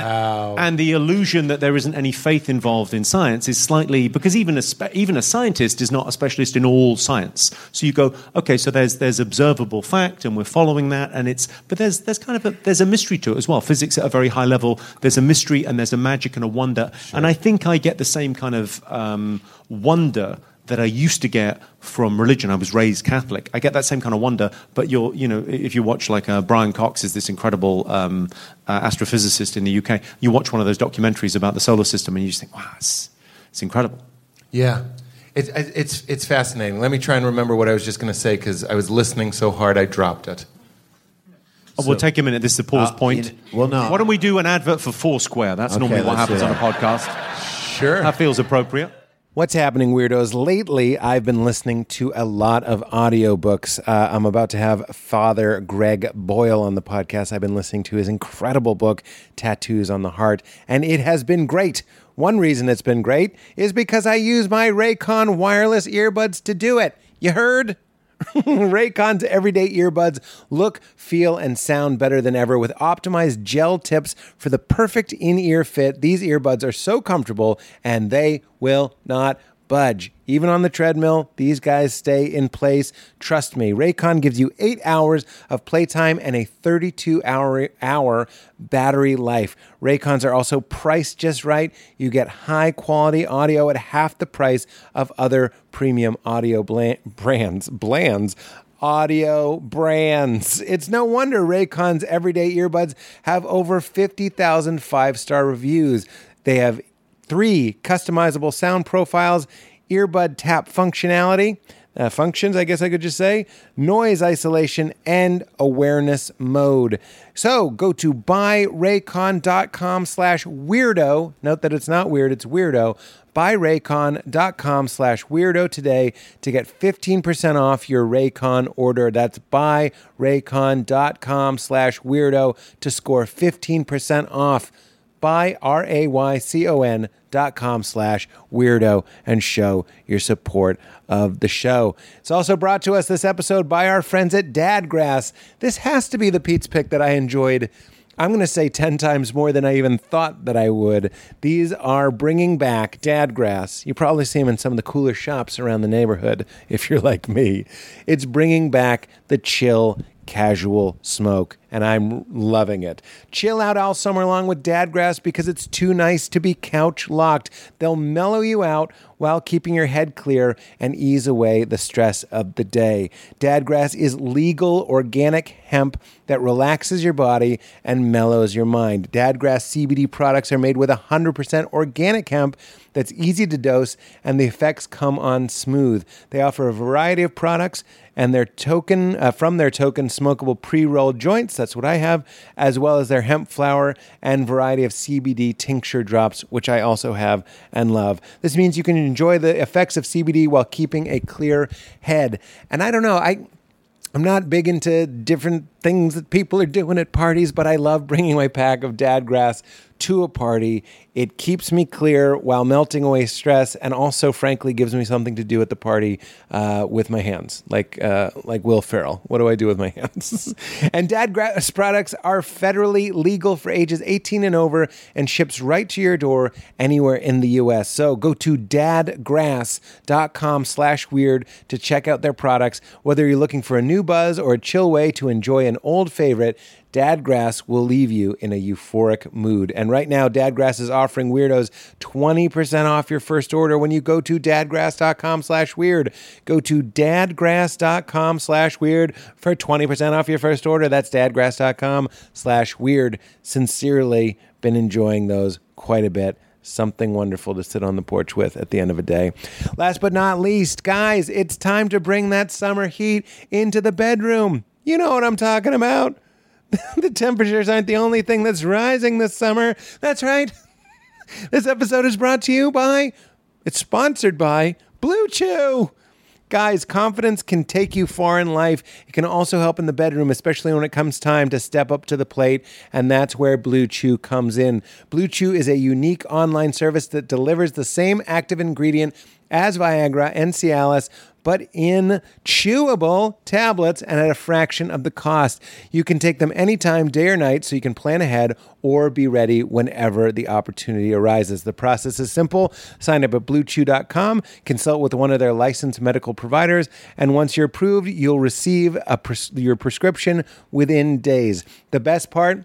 Wow. And the illusion that there isn't any faith involved in science is slightly because even a spe- even a scientist is not a specialist in all science. So you go, okay, so there's there's observable fact, and we're following that, and it's but there's there's kind of a, there's a mystery to it as well. Physics at a very high level, there's a mystery and there's a magic and a wonder, and I think I get the same kind of um, wonder that I used to get from religion. I was raised Catholic. I get that same kind of wonder. But you're, you know, if you watch like uh, Brian Cox is this incredible um, uh, astrophysicist in the UK. You watch one of those documentaries about the solar system, and you just think, wow, it's, it's incredible. Yeah. It's, it's, it's fascinating. Let me try and remember what I was just going to say because I was listening so hard I dropped it. Oh, we'll take a minute. This is the pause Uh, point. you- well, no. Why don't we do an advert for Foursquare? That's Okay, normally what happens on a podcast. Sure. That feels appropriate. What's happening, weirdos? Lately, I've been listening to a lot of audiobooks. Uh, I'm about to have Father Greg Boyle on the podcast. I've been listening to his incredible book, Tattoos on the Heart, and it has been great. One reason it's been great is because I use my Raycon wireless earbuds to do it. You heard? Raycon's everyday earbuds look, feel, and sound better than ever with optimized gel tips for the perfect in ear fit. These earbuds are so comfortable and they will not budge. Even on the treadmill, these guys stay in place. Trust me, Raycon gives you eight hours of playtime and a 32 hour, hour battery life. Raycons are also priced just right. You get high quality audio at half the price of other premium audio bla- brands. Blands audio brands. It's no wonder Raycon's everyday earbuds have over 50,000 five star reviews. They have three customizable sound profiles, earbud tap functionality, uh, functions, I guess I could just say, noise isolation, and awareness mode. So go to buyraycon.com slash weirdo. Note that it's not weird, it's weirdo. Buyraycon.com slash weirdo today to get 15% off your Raycon order. That's buyraycon.com slash weirdo to score 15% off by R-A-Y-C-O-N dot com slash weirdo and show your support of the show. It's also brought to us this episode by our friends at Dadgrass. This has to be the Pete's pick that I enjoyed I'm going to say 10 times more than I even thought that I would. These are bringing back Dadgrass. You probably see them in some of the cooler shops around the neighborhood if you're like me. It's bringing back the chill casual smoke, and I'm loving it. Chill out all summer long with Dadgrass because it's too nice to be couch locked. They'll mellow you out while keeping your head clear and ease away the stress of the day. Dadgrass is legal organic hemp that relaxes your body and mellows your mind. Dadgrass CBD products are made with 100% organic hemp that's easy to dose and the effects come on smooth. They offer a variety of products and their token uh, from their token smokable pre-rolled joints that's what i have as well as their hemp flower and variety of cbd tincture drops which i also have and love. This means you can enjoy the effects of cbd while keeping a clear head. And i don't know i I'm not big into different things that people are doing at parties, but I love bringing my pack of Dadgrass to a party. It keeps me clear while melting away stress, and also, frankly, gives me something to do at the party uh, with my hands, like uh, like Will Ferrell. What do I do with my hands? and Dad Dadgrass products are federally legal for ages 18 and over, and ships right to your door anywhere in the U.S. So go to dadgrass.com/weird to check out their products. Whether you're looking for a new buzz or a chill way to enjoy an old favorite. Dadgrass will leave you in a euphoric mood. And right now, Dadgrass is offering weirdos 20% off your first order when you go to dadgrass.com slash weird. Go to dadgrass.com slash weird for 20% off your first order. That's dadgrass.com slash weird. Sincerely, been enjoying those quite a bit something wonderful to sit on the porch with at the end of a day. Last but not least, guys, it's time to bring that summer heat into the bedroom. You know what I'm talking about. the temperatures aren't the only thing that's rising this summer. That's right. this episode is brought to you by, it's sponsored by Blue Chew. Guys, confidence can take you far in life. It can also help in the bedroom, especially when it comes time to step up to the plate, and that's where Blue Chew comes in. Blue Chew is a unique online service that delivers the same active ingredient as Viagra and Cialis but in chewable tablets and at a fraction of the cost. You can take them anytime, day or night, so you can plan ahead or be ready whenever the opportunity arises. The process is simple. Sign up at bluechew.com, consult with one of their licensed medical providers, and once you're approved, you'll receive pres- your prescription within days. The best part,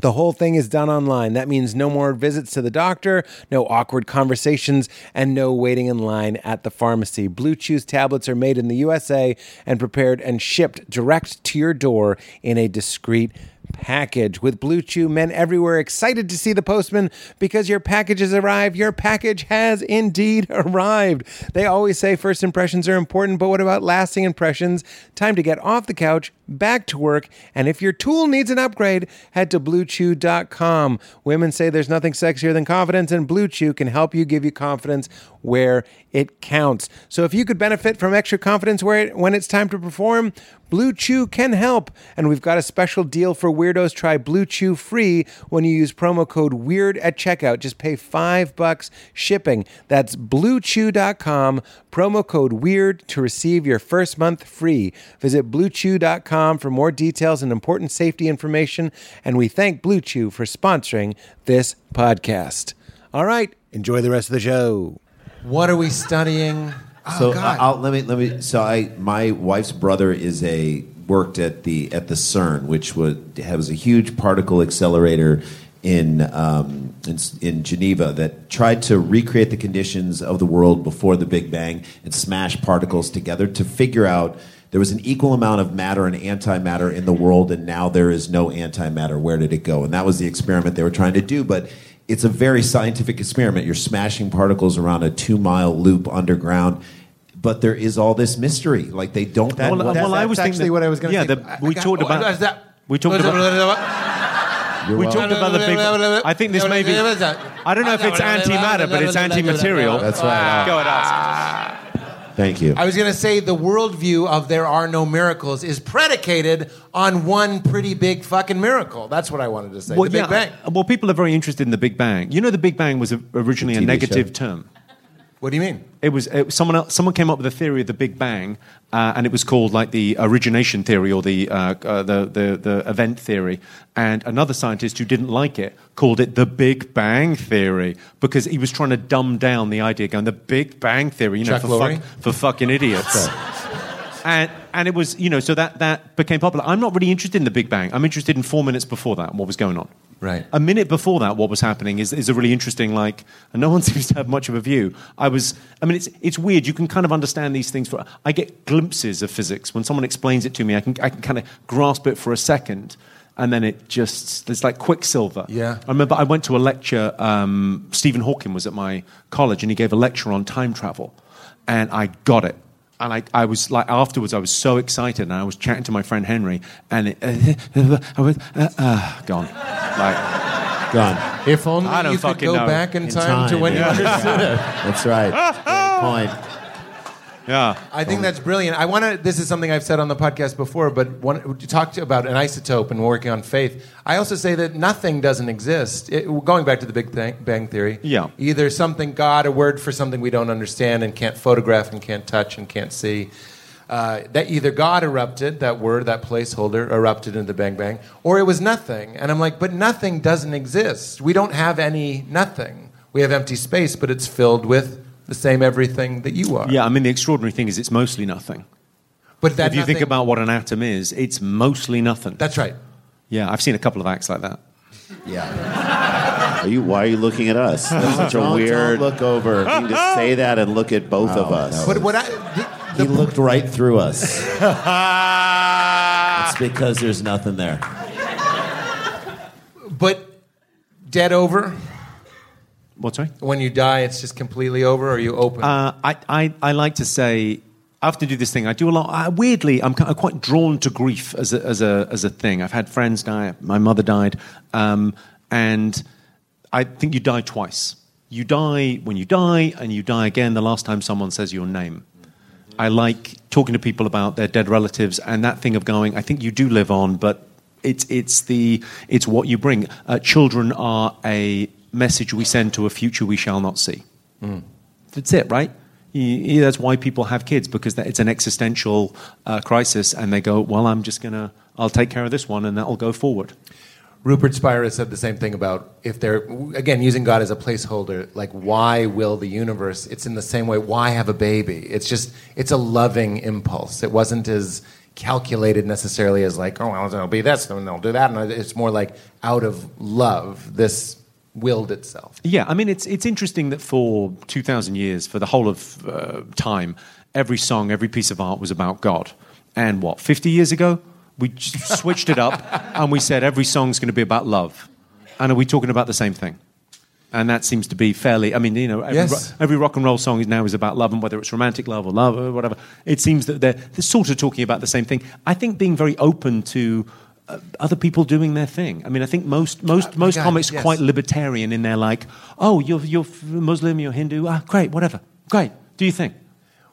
the whole thing is done online. That means no more visits to the doctor, no awkward conversations, and no waiting in line at the pharmacy. Blue Chew's tablets are made in the USA and prepared and shipped direct to your door in a discreet package. With Blue Chew, men everywhere excited to see the postman because your package has arrived. Your package has indeed arrived. They always say first impressions are important, but what about lasting impressions? Time to get off the couch, back to work, and if your tool needs an upgrade, head to bluechew.com. Women say there's nothing sexier than confidence, and Blue Chew can help you give you confidence where it counts. So if you could benefit from extra confidence it, when it's time to perform, Blue Chew can help. And we've got a special deal for weirdos. Try Blue Chew free when you use promo code WEIRD at checkout. Just pay five bucks shipping. That's bluechew.com, promo code WEIRD to receive your first month free. Visit bluechew.com for more details and important safety information. And we thank Blue Chew for sponsoring this podcast. All right, enjoy the rest of the show. What are we studying? Oh, so God. I'll, let me let me. So I my wife's brother is a worked at the at the CERN, which was has a huge particle accelerator in, um, in in Geneva that tried to recreate the conditions of the world before the Big Bang and smash particles together to figure out. There was an equal amount of matter and antimatter in the world, and now there is no antimatter. Where did it go? And that was the experiment they were trying to do. But it's a very scientific experiment. You're smashing particles around a two mile loop underground. But there is all this mystery. Like they don't. well, know what- well, I that's was thinking actually that- what I was gonna Yeah, say. the- I- we I got- talked about. was that? We talked about. You're We welcome. talked about the big. I think this may be. I don't know if it's antimatter, but it's antimaterial. That's right. Go ahead, ask. Ah. Thank you. I was going to say the worldview of there are no miracles is predicated on one pretty big fucking miracle. That's what I wanted to say. the Big yeah, Bang. Well, people are very interested in the Big Bang. You know, the Big Bang was originally a negative show. term. What do you mean? It was it, someone else, someone came up with a theory of the Big Bang, uh, and it was called like the origination theory or the, uh, uh, the the the event theory. And another scientist who didn't like it called it the Big Bang theory because he was trying to dumb down the idea, going the Big Bang theory, you know, Chuck for, fuck, for fucking idiots. And, and it was, you know, so that, that became popular. I'm not really interested in the Big Bang. I'm interested in four minutes before that, what was going on. Right. A minute before that, what was happening is, is a really interesting, like, and no one seems to have much of a view. I was, I mean, it's, it's weird. You can kind of understand these things. For, I get glimpses of physics. When someone explains it to me, I can, I can kind of grasp it for a second. And then it just, it's like quicksilver. Yeah. I remember I went to a lecture, um, Stephen Hawking was at my college, and he gave a lecture on time travel. And I got it. And I, I was like, afterwards, I was so excited, and I was chatting to my friend Henry, and it, I was, uh, uh, gone. Like, Gone. If only I don't you could go know. back in, In time, to when yeah. you understood it. That's right. Great point. Yeah. I think that's brilliant. I want to. This is something I've said on the podcast before, but one, you talked about an isotope and working on faith. I also say that nothing doesn't exist. It, going back to the Big Bang, Bang Theory. Yeah. Either something God, a word for something we don't understand and can't photograph and can't touch and can't see. Uh, that either God erupted, that word, that placeholder erupted into Bang Bang, or it was nothing. And I'm like, but nothing doesn't exist. We don't have any nothing. We have empty space, but it's filled with the same everything that you are. Yeah, I mean, the extraordinary thing is it's mostly nothing. But that if you think about what an atom is, it's mostly nothing. That's right. yeah, I've seen a couple of acts like that. Yeah. Are you? Why are you looking at us? That's such a Don't- weird. don't look over. thing to say that and look at both of oh, us. But what I, the, He looked right through us. it's because there's nothing there. but dead over What, sorry? when you die, it's just completely over, or you open. Uh, I, I, I like to say, I often do this thing. I do a lot. I, weirdly, I'm kind of quite drawn to grief as a, as, a, as a thing. I've had friends die. My mother died. Um, and I think you die twice. You die when you die, and you die again the last time someone says your name. I like talking to people about their dead relatives and that thing of going, I think you do live on, but it's, it's, the, it's what you bring. Uh, children are a message we send to a future we shall not see. That's it, right? You- that's why people have kids because it's an existential uh, crisis, and they go, "Well, I'm just gonna, I'll take care of this one, and that'll go forward." Rupert Spira said the same thing about if they're again using God as a placeholder. Like, why will the universe? It's in the same way. Why have a baby? It's just it's a loving impulse. It wasn't as calculated necessarily as like, oh, well, they'll be this, and they'll do that, and it's more like out of love. This willed itself. Yeah, I mean, it's it's interesting that for two thousand years, for the whole of uh, time, every song, every piece of art was about God. And what fifty years ago, we switched it up, and we said every song's going to be about love. And are we talking about the same thing? And that seems to be fairly. I mean, you know, every, Yes. ro- every rock and roll song is now is about love, and whether it's romantic love or love or whatever, it seems that they're, they're sort of talking about the same thing. I think being very open to uh, other people doing their thing. I mean, I think most most Uh, most God, comics are quite libertarian in their like, oh, you're you're Muslim, you're Hindu, ah, great, whatever, great. Do you think?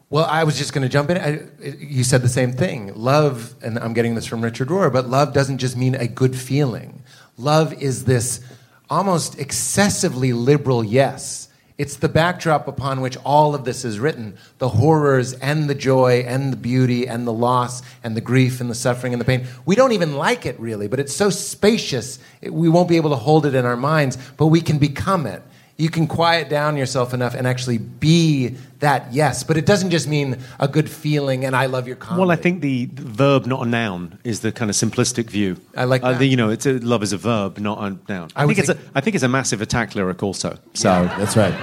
Well, I was just going to jump in. I, you said the same thing. Love, and I'm getting this from Richard Rohr, but love doesn't just mean a good feeling. Love is this almost excessively liberal yes. It's the backdrop upon which all of this is written the horrors and the joy and the beauty and the loss and the grief and the suffering and the pain. We don't even like it really, but it's so spacious, it- we won't be able to hold it in our minds, but we can become it you can quiet down yourself enough and actually be that yes. But it doesn't just mean a good feeling and I love your comedy. Well, I think the the verb, not a noun, is the kind of simplistic view. I like Uh, that. the, you know, it's a, love is a verb, not a noun. I, I would think it's a, think- I think it's a Massive Attack lyric also. So That's right.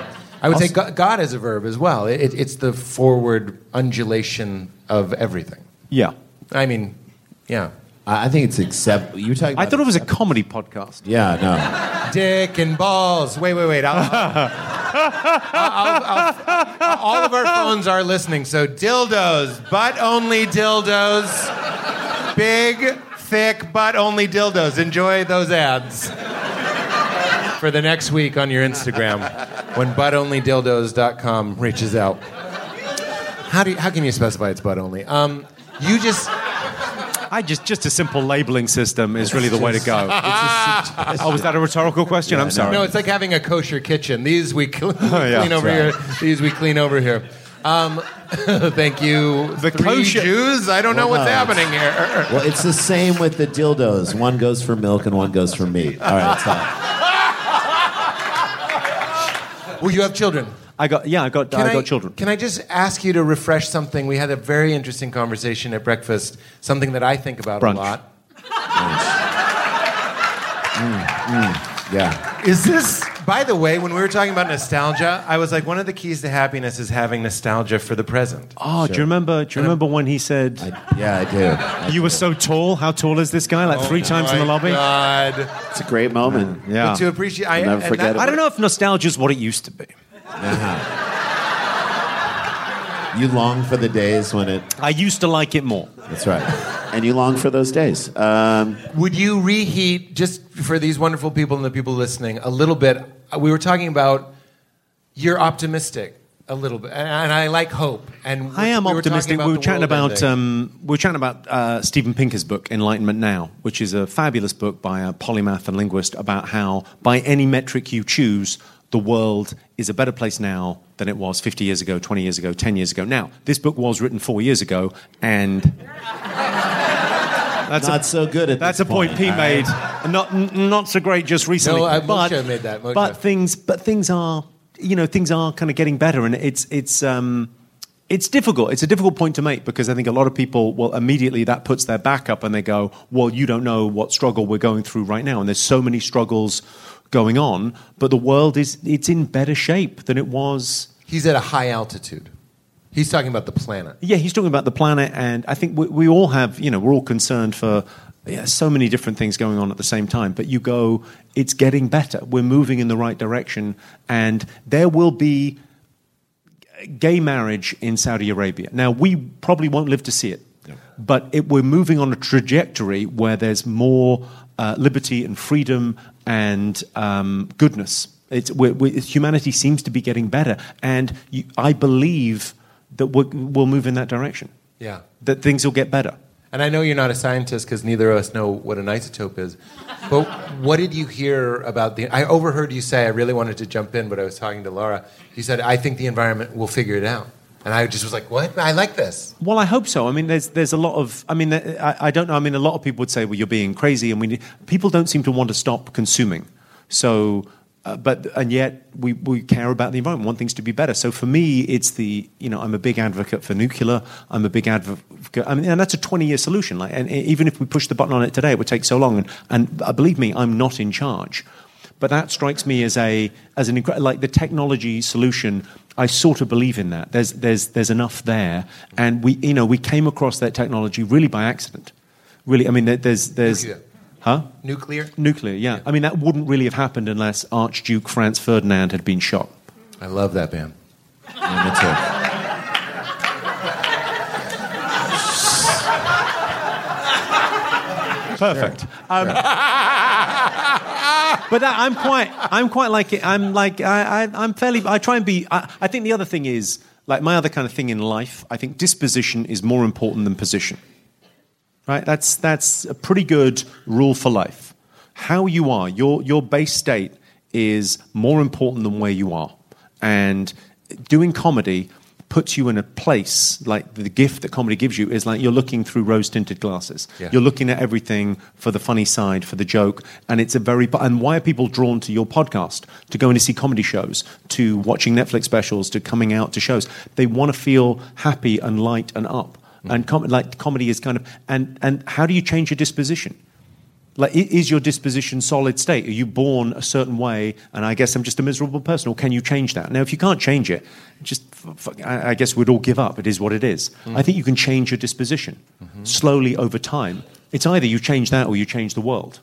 I would say go- God is a verb as well. It, it's the forward undulation of everything. yeah, I mean, yeah. I I think it's accept. You were talking. I thought it was a comedy podcast. Yeah, no. Dick and balls. Wait, wait, wait. I'll, I'll- I'll- I'll- all of our phones are listening. So dildos, but only dildos. Big, thick, but only dildos. Enjoy those ads for the next week on your Instagram when butonlydildos.com reaches out. How do you, how can you specify it's butt only? Um, you just I just just a simple labeling system is really the way to go. oh, was that a rhetorical question? I'm sorry. no, it's like having a kosher kitchen. These we cl- yeah, clean over here. These we clean over here. Um, thank you. The Three kosher- Jews. I don't know what's happening here. Well, it's the same with the dildos. One goes for milk and one goes for meat. All right, stop. Well, you have children. I got yeah, I got Can I got children. Can I just ask you to refresh something? We had a very interesting conversation at breakfast. Something that I think about Brunch. a lot. Mm, mm, yeah. Is this, by the way, when we were talking about nostalgia, I was like, one of the keys to happiness is having nostalgia for the present. Oh, do you remember? Do you remember when he said I, yeah, I do. you were so tall? How tall is this guy? Like three oh times in the Oh lobby. God. It's a great moment. Yeah. But to appreciate, I, I'll never forget that- it. I don't know if nostalgia is what it used to be. You long for the days when it. I used to like it more. That's right. And you long for those days. Um, Would you reheat, just for these wonderful people and the people listening, a little bit? uh, We were talking about you're optimistic a little bit, and, and I like hope. And I am we were optimistic. we were chatting about um, we were chatting about uh, Steven Pinker's book Enlightenment Now, which is a fabulous book by a polymath and linguist about how, by any metric you choose, the world is a better place now than it was 50 years ago, 20 years ago, 10 years ago. Now, this book was written four years ago, and that's not a, so good at that's a point, point, Pete right? made. Not n- not so great just recently. No, uh, but, Moshe made that, Moshe. But things, but things are, you know, things are kind of getting better, and it's it's um, it's difficult. It's a difficult point to make because I think a lot of people, well, immediately that puts their back up and they go, well, you don't know what struggle we're going through right now, and there's so many struggles going on, but the world is it's in better shape than it was. He's at a high altitude. He's talking about the planet. Yeah, he's talking about the planet, and I think we, we all have, you know, we're all concerned for yeah, so many different things going on at the same time. But you go, it's getting better. We're moving in the right direction, and there will be gay marriage in Saudi Arabia. Now, we probably won't live to see it, but it, we're moving on a trajectory where there's more uh, liberty and freedom and um, goodness. It's, we we humanity seems to be getting better, and you, I believe that we're, we'll move in that direction. Yeah. That things will get better. And I know you're not a scientist because neither of us know what an isotope is. But what did you hear about the? I overheard you say. I really wanted to jump in, but I was talking to Laura. You said, "I think the environment will figure it out," and I just was like, "What? I like this." Well, I hope so. I mean, there's there's a lot of. I mean, I, I don't know. I mean, a lot of people would say, "Well, you're being crazy," and we need, people don't seem to want to stop consuming. So, uh, but and yet we we care about the environment, want things to be better. So for me, it's the you know I'm a big advocate for nuclear. I'm a big advocate. I mean, and that's a 20 year solution. Like, and even if we push the button on it today, it would take so long. And and uh, believe me, I'm not in charge. But that strikes me as a as an incre- like the technology solution. I sort of believe in that. There's there's there's enough there, and we you know we came across that technology really by accident. Really, I mean there's there's Nuclear. huh Nuclear. nuclear. Yeah, I mean that wouldn't really have happened unless Archduke Franz Ferdinand had been shot. I love that band. yeah, me too. Perfect. Um, But that, I'm quite, I'm quite like it. I'm like, I, I, I'm fairly. I try and be. I, I think the other thing is like my other kind of thing in life. I think disposition is more important than position. Right. That's that's a pretty good rule for life. How you are, your your base state is more important than where you are, and doing comedy puts you in a place like the gift that comedy gives you is like you're looking through rose tinted glasses. Yeah. You're looking at everything for the funny side, for the joke, and it's a very. And why are people drawn to your podcast, to going to see comedy shows, to watching Netflix specials, to coming out to shows? They want to feel happy and light and up. Mm. And com- like comedy is kind of and and how do you change your disposition? Like, is your disposition solid state? Are you born a certain way, and I guess I'm just a miserable person, or can you change that? Now, if you can't change it, just I guess we'd all give up. It is what it is. Mm-hmm. I think you can change your disposition mm-hmm. slowly over time. It's either you change that or you change the world.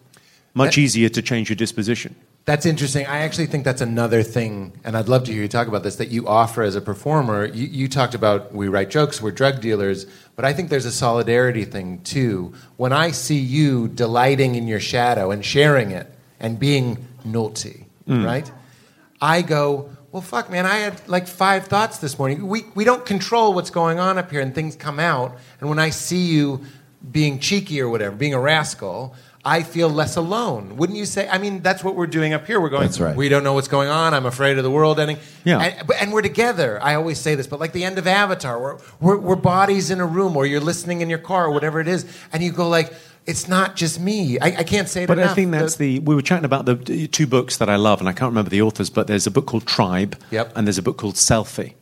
Much That- easier to change your disposition. That's interesting. I actually think that's another thing, and I'd love to hear you talk about this, that you offer as a performer. You, you talked about we write jokes, we're drug dealers, but I think there's a solidarity thing too. When I see you delighting in your shadow and sharing it and being naughty, mm. right? I go, well, fuck, man, I had like five thoughts this morning. We, we don't control what's going on up here, and things come out. And when I see you being cheeky or whatever, being a rascal, I feel less alone. Wouldn't you say? I mean, that's what we're doing up here. We're going, That's right. we don't know what's going on. I'm afraid of the world ending. Yeah. And, but- and we're together. I always say this, but like the end of Avatar, we're, we're, we're bodies in a room, or you're listening in your car, or whatever it is, and you go like, it's not just me. I, I can't say it But enough. I think that's the. We were chatting about the two books that I love, and I can't remember the authors, but there's a book called Tribe, Yep. and there's a book called Selfie.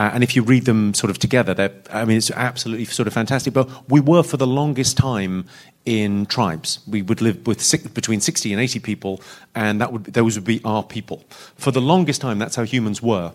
Uh, and if you read them sort of together, they're, I mean, it's absolutely sort of fantastic. But we were for the longest time in tribes. We would live with six, between 60 and 80 people, and that would, those would be our people. For the longest time, that's how humans were.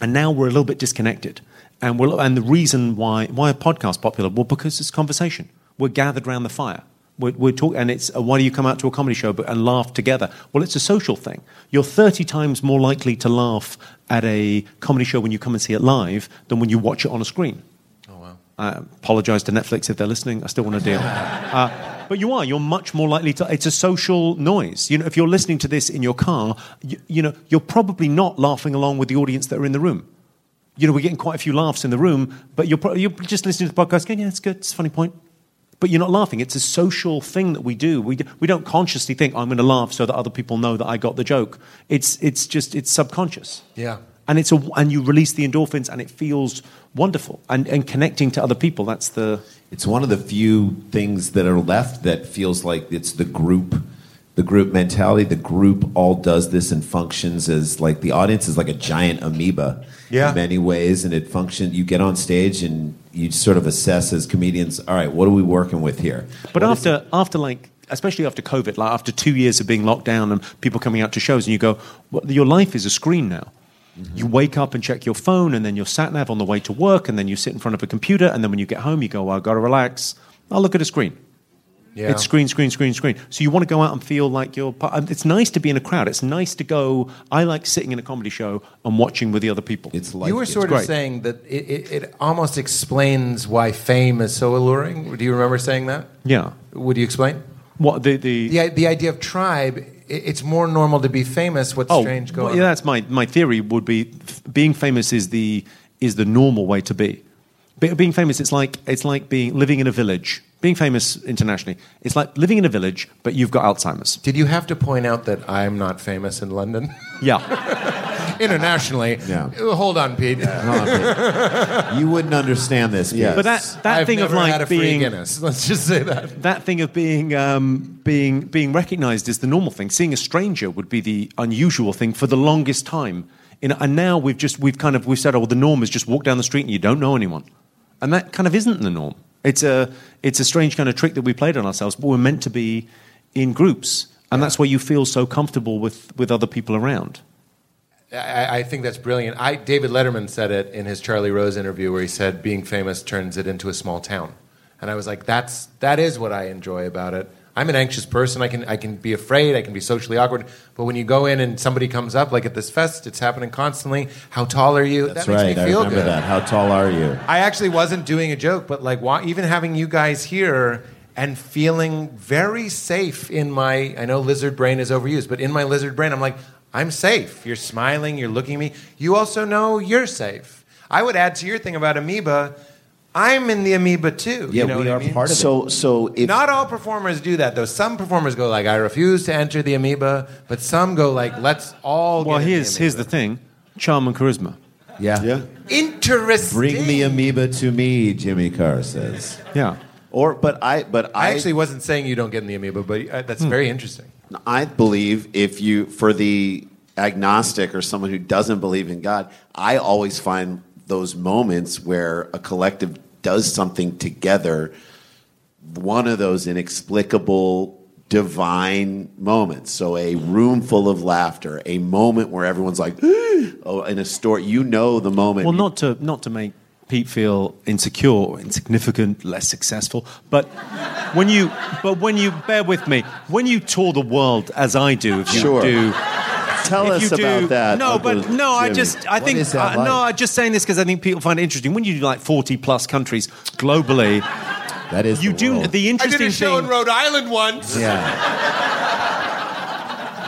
And now we're a little bit disconnected. And, we're, and the reason why, why are podcasts popular? Well, because it's conversation. We're gathered around the fire. We're, we're talk, and it's uh, why do you come out to a comedy show but, and laugh together? Well, it's a social thing. You're 30 times more likely to laugh at a comedy show when you come and see it live than when you watch it on a screen. Oh, wow. I apologize to Netflix if they're listening. I still want a deal. Uh, but you are. You're much more likely to. It's a social noise. You know, if you're listening to this in your car, you, you know, you're probably not laughing along with the audience that are in the room. You know, we're getting quite a few laughs in the room, but you're, pro- you're just listening to the podcast going, yeah, it's good. It's a funny point. But you're not laughing. It's a social thing that we do. We, we don't consciously think, I'm going to laugh so that other people know that I got the joke. It's, it's just, it's subconscious Yeah. and it's a and you release the endorphins and it feels wonderful and and connecting to other people that's the It's one of the few things that are left that feels like it's the group, the group mentality. The group all does this and functions as like the audience is like a giant amoeba Yeah. in many ways, and it functions. You get on stage and you sort of assess as comedians. All right, what are we working with here? but after after like especially after covid like after 2 years of being locked down and people coming out to shows and you go well, your life is a screen now mm-hmm. you wake up and check your phone and then you're sat nav on the way to work and then you sit in front of a computer and then when you get home you go well, i've got to relax i'll look at a screen Yeah. It's screen, screen, screen, screen. So you want to go out and feel like you're. Part, it's nice to be in a crowd. It's nice to go. I like sitting in a comedy show and watching with the other people. It's like you were sort of great. saying that it, it, it almost explains why fame is so alluring. Do you remember saying that? yeah. Would you explain? What the the The, the idea of tribe, it's more normal to be famous. What's oh, strange well, going yeah, that's my, my theory would be f- being famous is the is the normal way to be. Be- being famous it's like it's like being living in a village. Being famous internationally, it's like living in a village, but you've got Alzheimer's. Did you have to point out that I'm not famous in London? Yeah, Internationally. Yeah. Hold on, Pete. you wouldn't understand this. Yeah. but that that I've thing of like had a free being Guinness. Let's just say that. that thing of being um, being being recognized is the normal thing. Seeing a stranger would be the unusual thing for the longest time. In, and now we've just we've kind of we've said, oh, well, the norm is just walk down the street and you don't know anyone, and that kind of isn't the norm. It's a it's a strange kind of trick that we played on ourselves, but we're meant to be in groups, and that's where you feel so comfortable with with other people around. I, I think that's brilliant. I, David Letterman said it in his Charlie Rose interview, where he said being famous turns it into a small town, and I was like, that's that is what I enjoy about it. I'm an anxious person. I can I can be afraid. I can be socially awkward. But when you go in and somebody comes up, like at this fest, it's happening constantly. How tall are you? That's that makes right. me I feel remember good. that. How tall are you? I actually wasn't doing a joke, but like wa- even having you guys here and feeling very safe in my I know lizard brain is overused, but in my lizard brain I'm like I'm safe. You're smiling, you're looking at me. You also know you're safe. I would add to your thing about amoeba, I'm in the amoeba too. Yeah, you know we are I mean? part of it. So, so if Not all performers do that though. Some performers go like I refuse to enter the amoeba, but some go like let's all Well, get here's the here's the thing: charm and charisma. Yeah. yeah, Interesting. Bring the amoeba to me, Jimmy Carr says. Yeah. or but I, but I I actually wasn't saying you don't get in the amoeba, but uh, that's Hmm. very interesting. I believe if you, for the agnostic or someone who doesn't believe in God, I always find those moments where a collective does something together, one of those inexplicable divine moments. So a room full of laughter, a moment where everyone's like, oh, in a story, you know the moment. Well, not to not to make Pete feel insecure, insignificant, less successful, but when you but when you bear with me, when you tour the world as I do, if you Sure. do. Tell if us you do, about that. No, Uncle but no, I just I What think is that uh, no. I'm just saying this because I think people find it interesting. When you do like 40 plus countries globally, That is you the do world. the interesting thing. I did a show thing. in Rhode Island once. Yeah.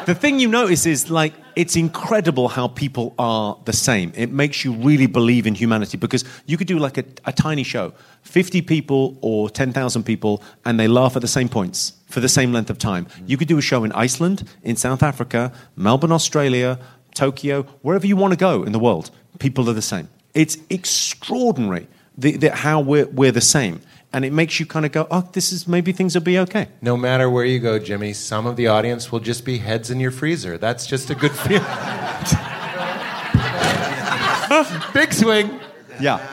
The thing you notice is like it's incredible how people are the same. It makes you really believe in humanity because you could do like a, a tiny show, 50 people or 10,000 people, and they laugh at the same points for the same length of time. You could do a show in Iceland, in South Africa, Melbourne, Australia, Tokyo, wherever you want to go in the world. People are the same. It's extraordinary the, the, how we're, we're the same. And it makes you kind of go, oh, this is maybe things will be okay. No matter where you go, Jimmy, some of the audience will just be heads in your freezer. That's just a good feeling. Big swing. Yeah.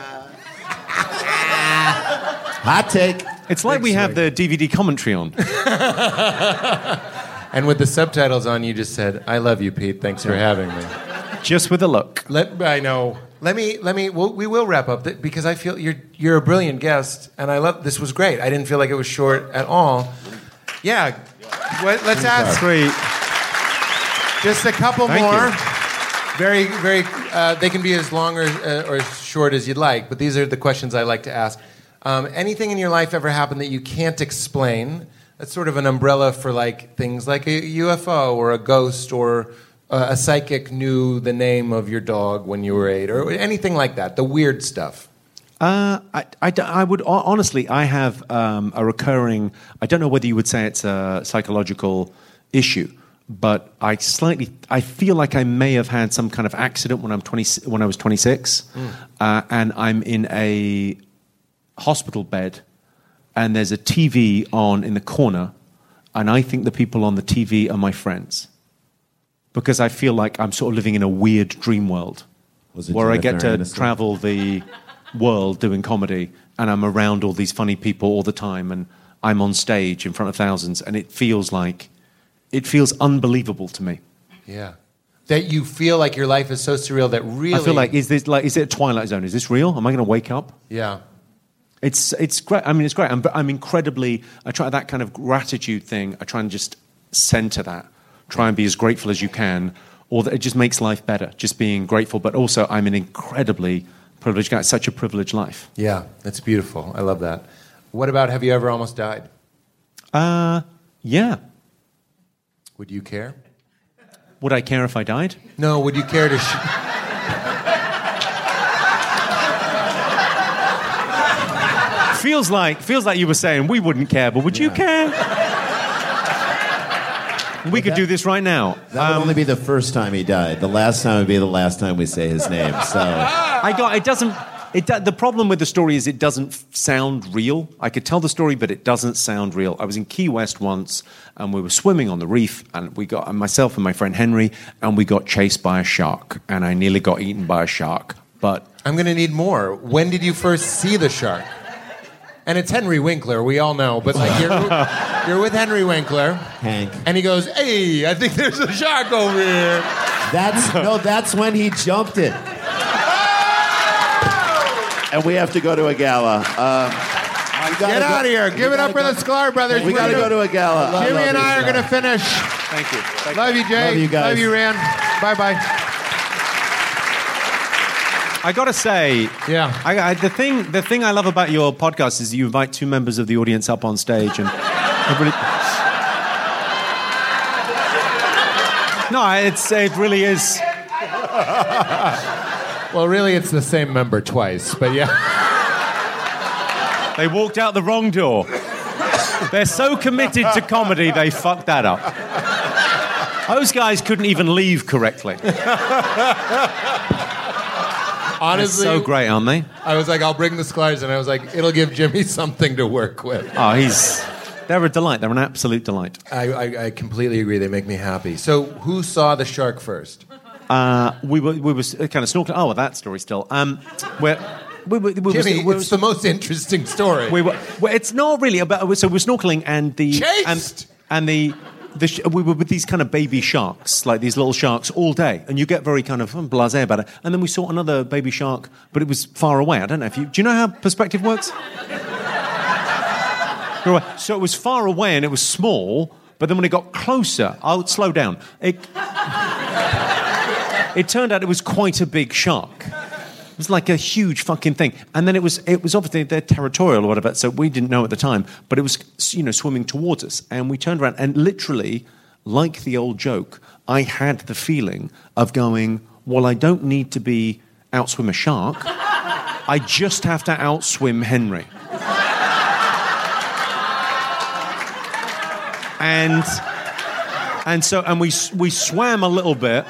Hot take. It's like Big we have the DVD commentary on. And with the subtitles on, you just said, "I love you, Pete. Thanks for having me." just with a look. Let I know. Let me let me. We'll, we will wrap up th- because I feel you're you're a brilliant guest, and I love. This was great. I didn't feel like it was short at all. Yeah. What, let's ask Sweet. just a couple Thank more. you. Very very. Uh, they can be as long or uh, or as short as you'd like, but these are the questions I like to ask. Um, anything in your life ever happened that you can't explain? That's sort of an umbrella for like things like a UFO or a ghost or uh, a psychic knew the name of your dog when you were eight or anything like that. The weird stuff. Uh, I, I, I would honestly, I have um, a recurring. I don't know whether you would say it's a psychological issue, but I slightly, I feel like I may have had some kind of accident when I'm twenty, when I was twenty six, uh, and I'm in a hospital bed, and there's a TV on in the corner, and I think the people on the TV are my friends, because I feel like I'm sort of living in a weird dream world Was where I get to Aniston? travel the world doing comedy, and I'm around all these funny people all the time, and I'm on stage in front of thousands, and it feels like it feels unbelievable to me. Yeah. That you feel like your life is so surreal that really. I feel like is this like is it a twilight zone? Is this real? Am I going to wake up? Yeah. It's it's great. I mean, it's great. I'm I'm incredibly. I try that kind of gratitude thing. I try and just center that. Try and be as grateful as you can, or that it just makes life better. Just being grateful, but also I'm an incredibly privileged guy. It's such a privileged life. Yeah. That's beautiful. I love that. What about have you ever almost died? Uh, yeah. Would you care? Would I care if I died? No. Would you care to? Sh- Feels like feels like you were saying we wouldn't care, but would you care? We could do this right now. That would um, only be the first time he died. The last time would be the last time we say his name. So I got it. Doesn't it? The problem with the story is it doesn't sound real. I could tell the story, but it doesn't sound real. I was in Key West once, and we were swimming on the reef, and we got and myself and my friend Henry, and we got chased by a shark, and I nearly got eaten by a shark. But I'm going to need more. When did you first see the shark? And it's Henry Winkler, we all know, but like you're, you're with Henry Winkler, Hank. and he goes, "Hey, I think there's a shark over here." that's no, that's when he jumped it. And we have to go to a gala. Uh, Get go- out of here! we Give it up for gotta the go- Sklar brothers. We got to go to a gala. Jimmy and I are going to finish. thank you. Love you, Jay. Love you guys. Love you, Rand. Bye bye. I gotta say, Yeah. I, I, the thing the thing I love about your podcast is you invite two members of the audience up on stage and. everybody- No, it's it really is. Well, really, it's the same member twice, but yeah. They walked out the wrong door. They're so committed to comedy, they fucked that up. Those guys couldn't even leave correctly. They're Honestly, so great, aren't they? I was like, I'll bring the Sklars, and I was like, it'll give Jimmy something to work with. Oh, he's. They're a delight. They're an absolute delight. I, I, I completely agree. They make me happy. So, who saw the shark first? Uh, we were we were kind of snorkeling. Oh, well, that story still. Um, we're, we were, we were, Jimmy, we were, it's the most interesting story. we were, well, it's not really about. So we're snorkeling and the Chased! and, and the. Sh- we were with these kind of baby sharks, like these little sharks, all day, and you get very kind of um, blasé about it. And then we saw another baby shark, but it was far away. I don't know if you do. You know how perspective works? So it was far away and it was small, but then when it got closer, I'll slow down. It, it turned out it was quite a big shark. It was like a huge fucking thing. And then it was it was obviously they're territorial or whatever, so we didn't know at the time, but it was you know swimming towards us. And we turned around and literally like the old joke, I had the feeling of going, well, I don't need to be outswim a shark. I just have to outswim Henry. and and so and we we swam a little bit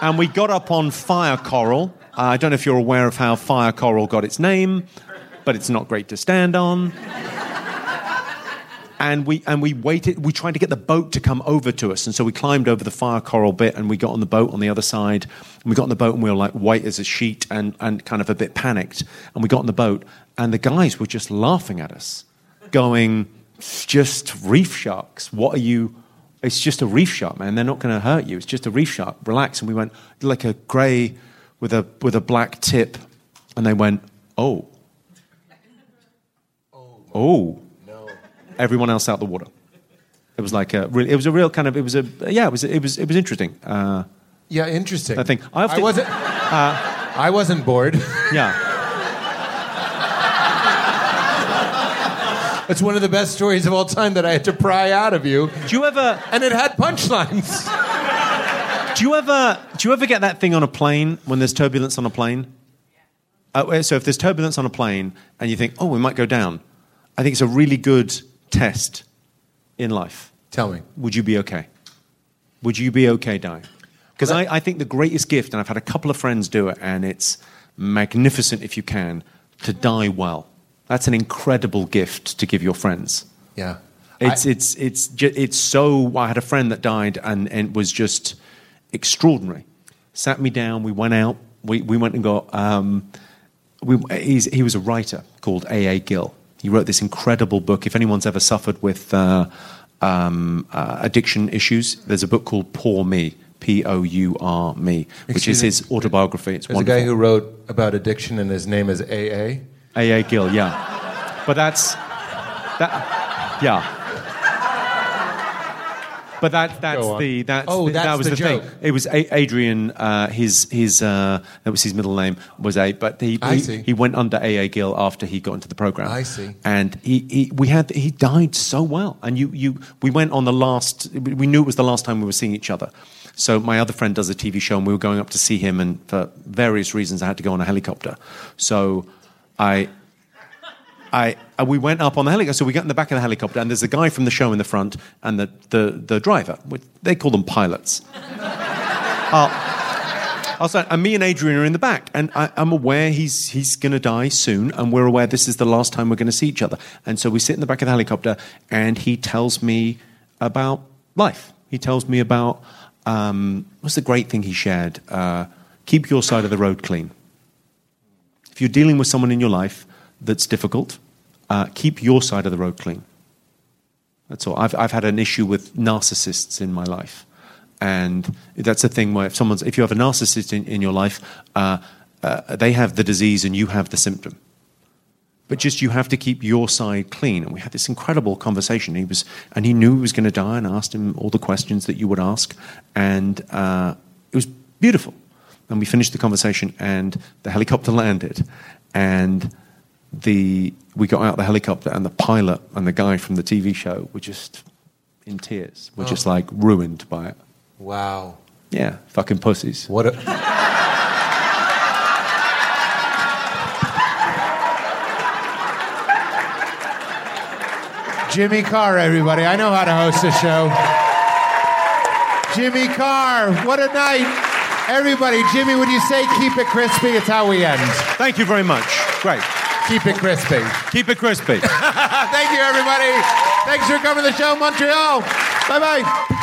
and we got up on fire coral i don't know if you're aware of how fire coral got its name but it's not great to stand on. And we and we waited we tried to get the boat to come over to us and so we climbed over the fire coral bit and we got on the boat on the other side. And we got on the boat and we were like white as a sheet and and kind of a bit panicked. And we got on the boat and the guys were just laughing at us going just reef sharks. What are you it's just a reef shark man. They're not going to hurt you. It's just a reef shark. Relax. And we went like a gray with a with a black tip and they went oh oh everyone else out the water. It was like a really, it was a real kind of, it was a, yeah, it was, it was, it was interesting. Uh, Yeah, interesting. I think- I have to- wasn't. I wasn't bored. yeah. It's one of the best stories of all time that I had to pry out of you, Do you ever, and it had punchlines. do you ever, do you ever get that thing on a plane when there's turbulence on a plane? Uh, so if there's turbulence on a plane and you think, oh, we might go down, I think it's a really good test in life. Tell me. Would you be okay? Would you be okay dying? Because I, I think the greatest gift, and I've had a couple of friends do it, and it's magnificent if you can, to die well. That's an incredible gift to give your friends. Yeah. It's, I- it's, it's, ju- it's so. I had a friend that died, and, and was just extraordinary. Sat me down, we went out, we, we went and got. Um, we, he's, he was a writer called A.A. Gill. He wrote this incredible book. If anyone's ever suffered with uh, um, uh, addiction issues, there's a book called Poor Me, P O U R Me, which Excuse is his autobiography. It's There's wonderful. a guy who wrote about addiction, and his name is AA. A.A. Gill, yeah. But that's that, yeah. But that that's the that's Oh, the, that's that was the the, thing. joke. It was a- Adrian. Uh, his his uh, that was his middle name was A. But he I he, see. he went under A.A. Gill after he got into the program. I see. And he, he we had he died so well. And you you we went on the last. We knew it was the last time we were seeing each other. So my other friend does a TV show, and we were going up to see him. And for various reasons, I had to go on a helicopter. So I I, uh, we went up on the helicopter. So we got in the back of the helicopter, and there's a guy from the show in the front, and the, the, the driver. which- They call them pilots. uh, also, and me and Adrian are in the back, and I, I'm aware he's, he's going to die soon, and we're aware this is the last time we're going to see each other. And so we sit in the back of the helicopter, and he tells me about life. He tells me about um, what's the great thing he shared? Uh, keep your side of the road clean. If you're dealing with someone in your life that's difficult, uh, keep your side of the road clean. That's all. I've, I've had an issue with narcissists in my life. And that's a thing where if someone's, if you have a narcissist in, in your life, uh, uh, they have the disease and you have the symptom. But just you have to keep your side clean. And we had this incredible conversation. He was, and he knew he was going to die, and asked him all the questions that you would ask, and uh, it was beautiful. And we finished the conversation, and the helicopter landed, and the we got out of the helicopter, and the pilot and the guy from the TV show were just in tears. We're oh. just like ruined by it. Wow. Yeah, fucking pussies. What a. Jimmy Carr, everybody. I know how to host a show. Jimmy Carr, what a night. Everybody, Jimmy, would you say keep it crispy? It's how we end. Thank you very much. Great. Keep it crispy. Keep it crispy. Thank you, everybody. Thanks for coming to the show, Montreal. Bye bye.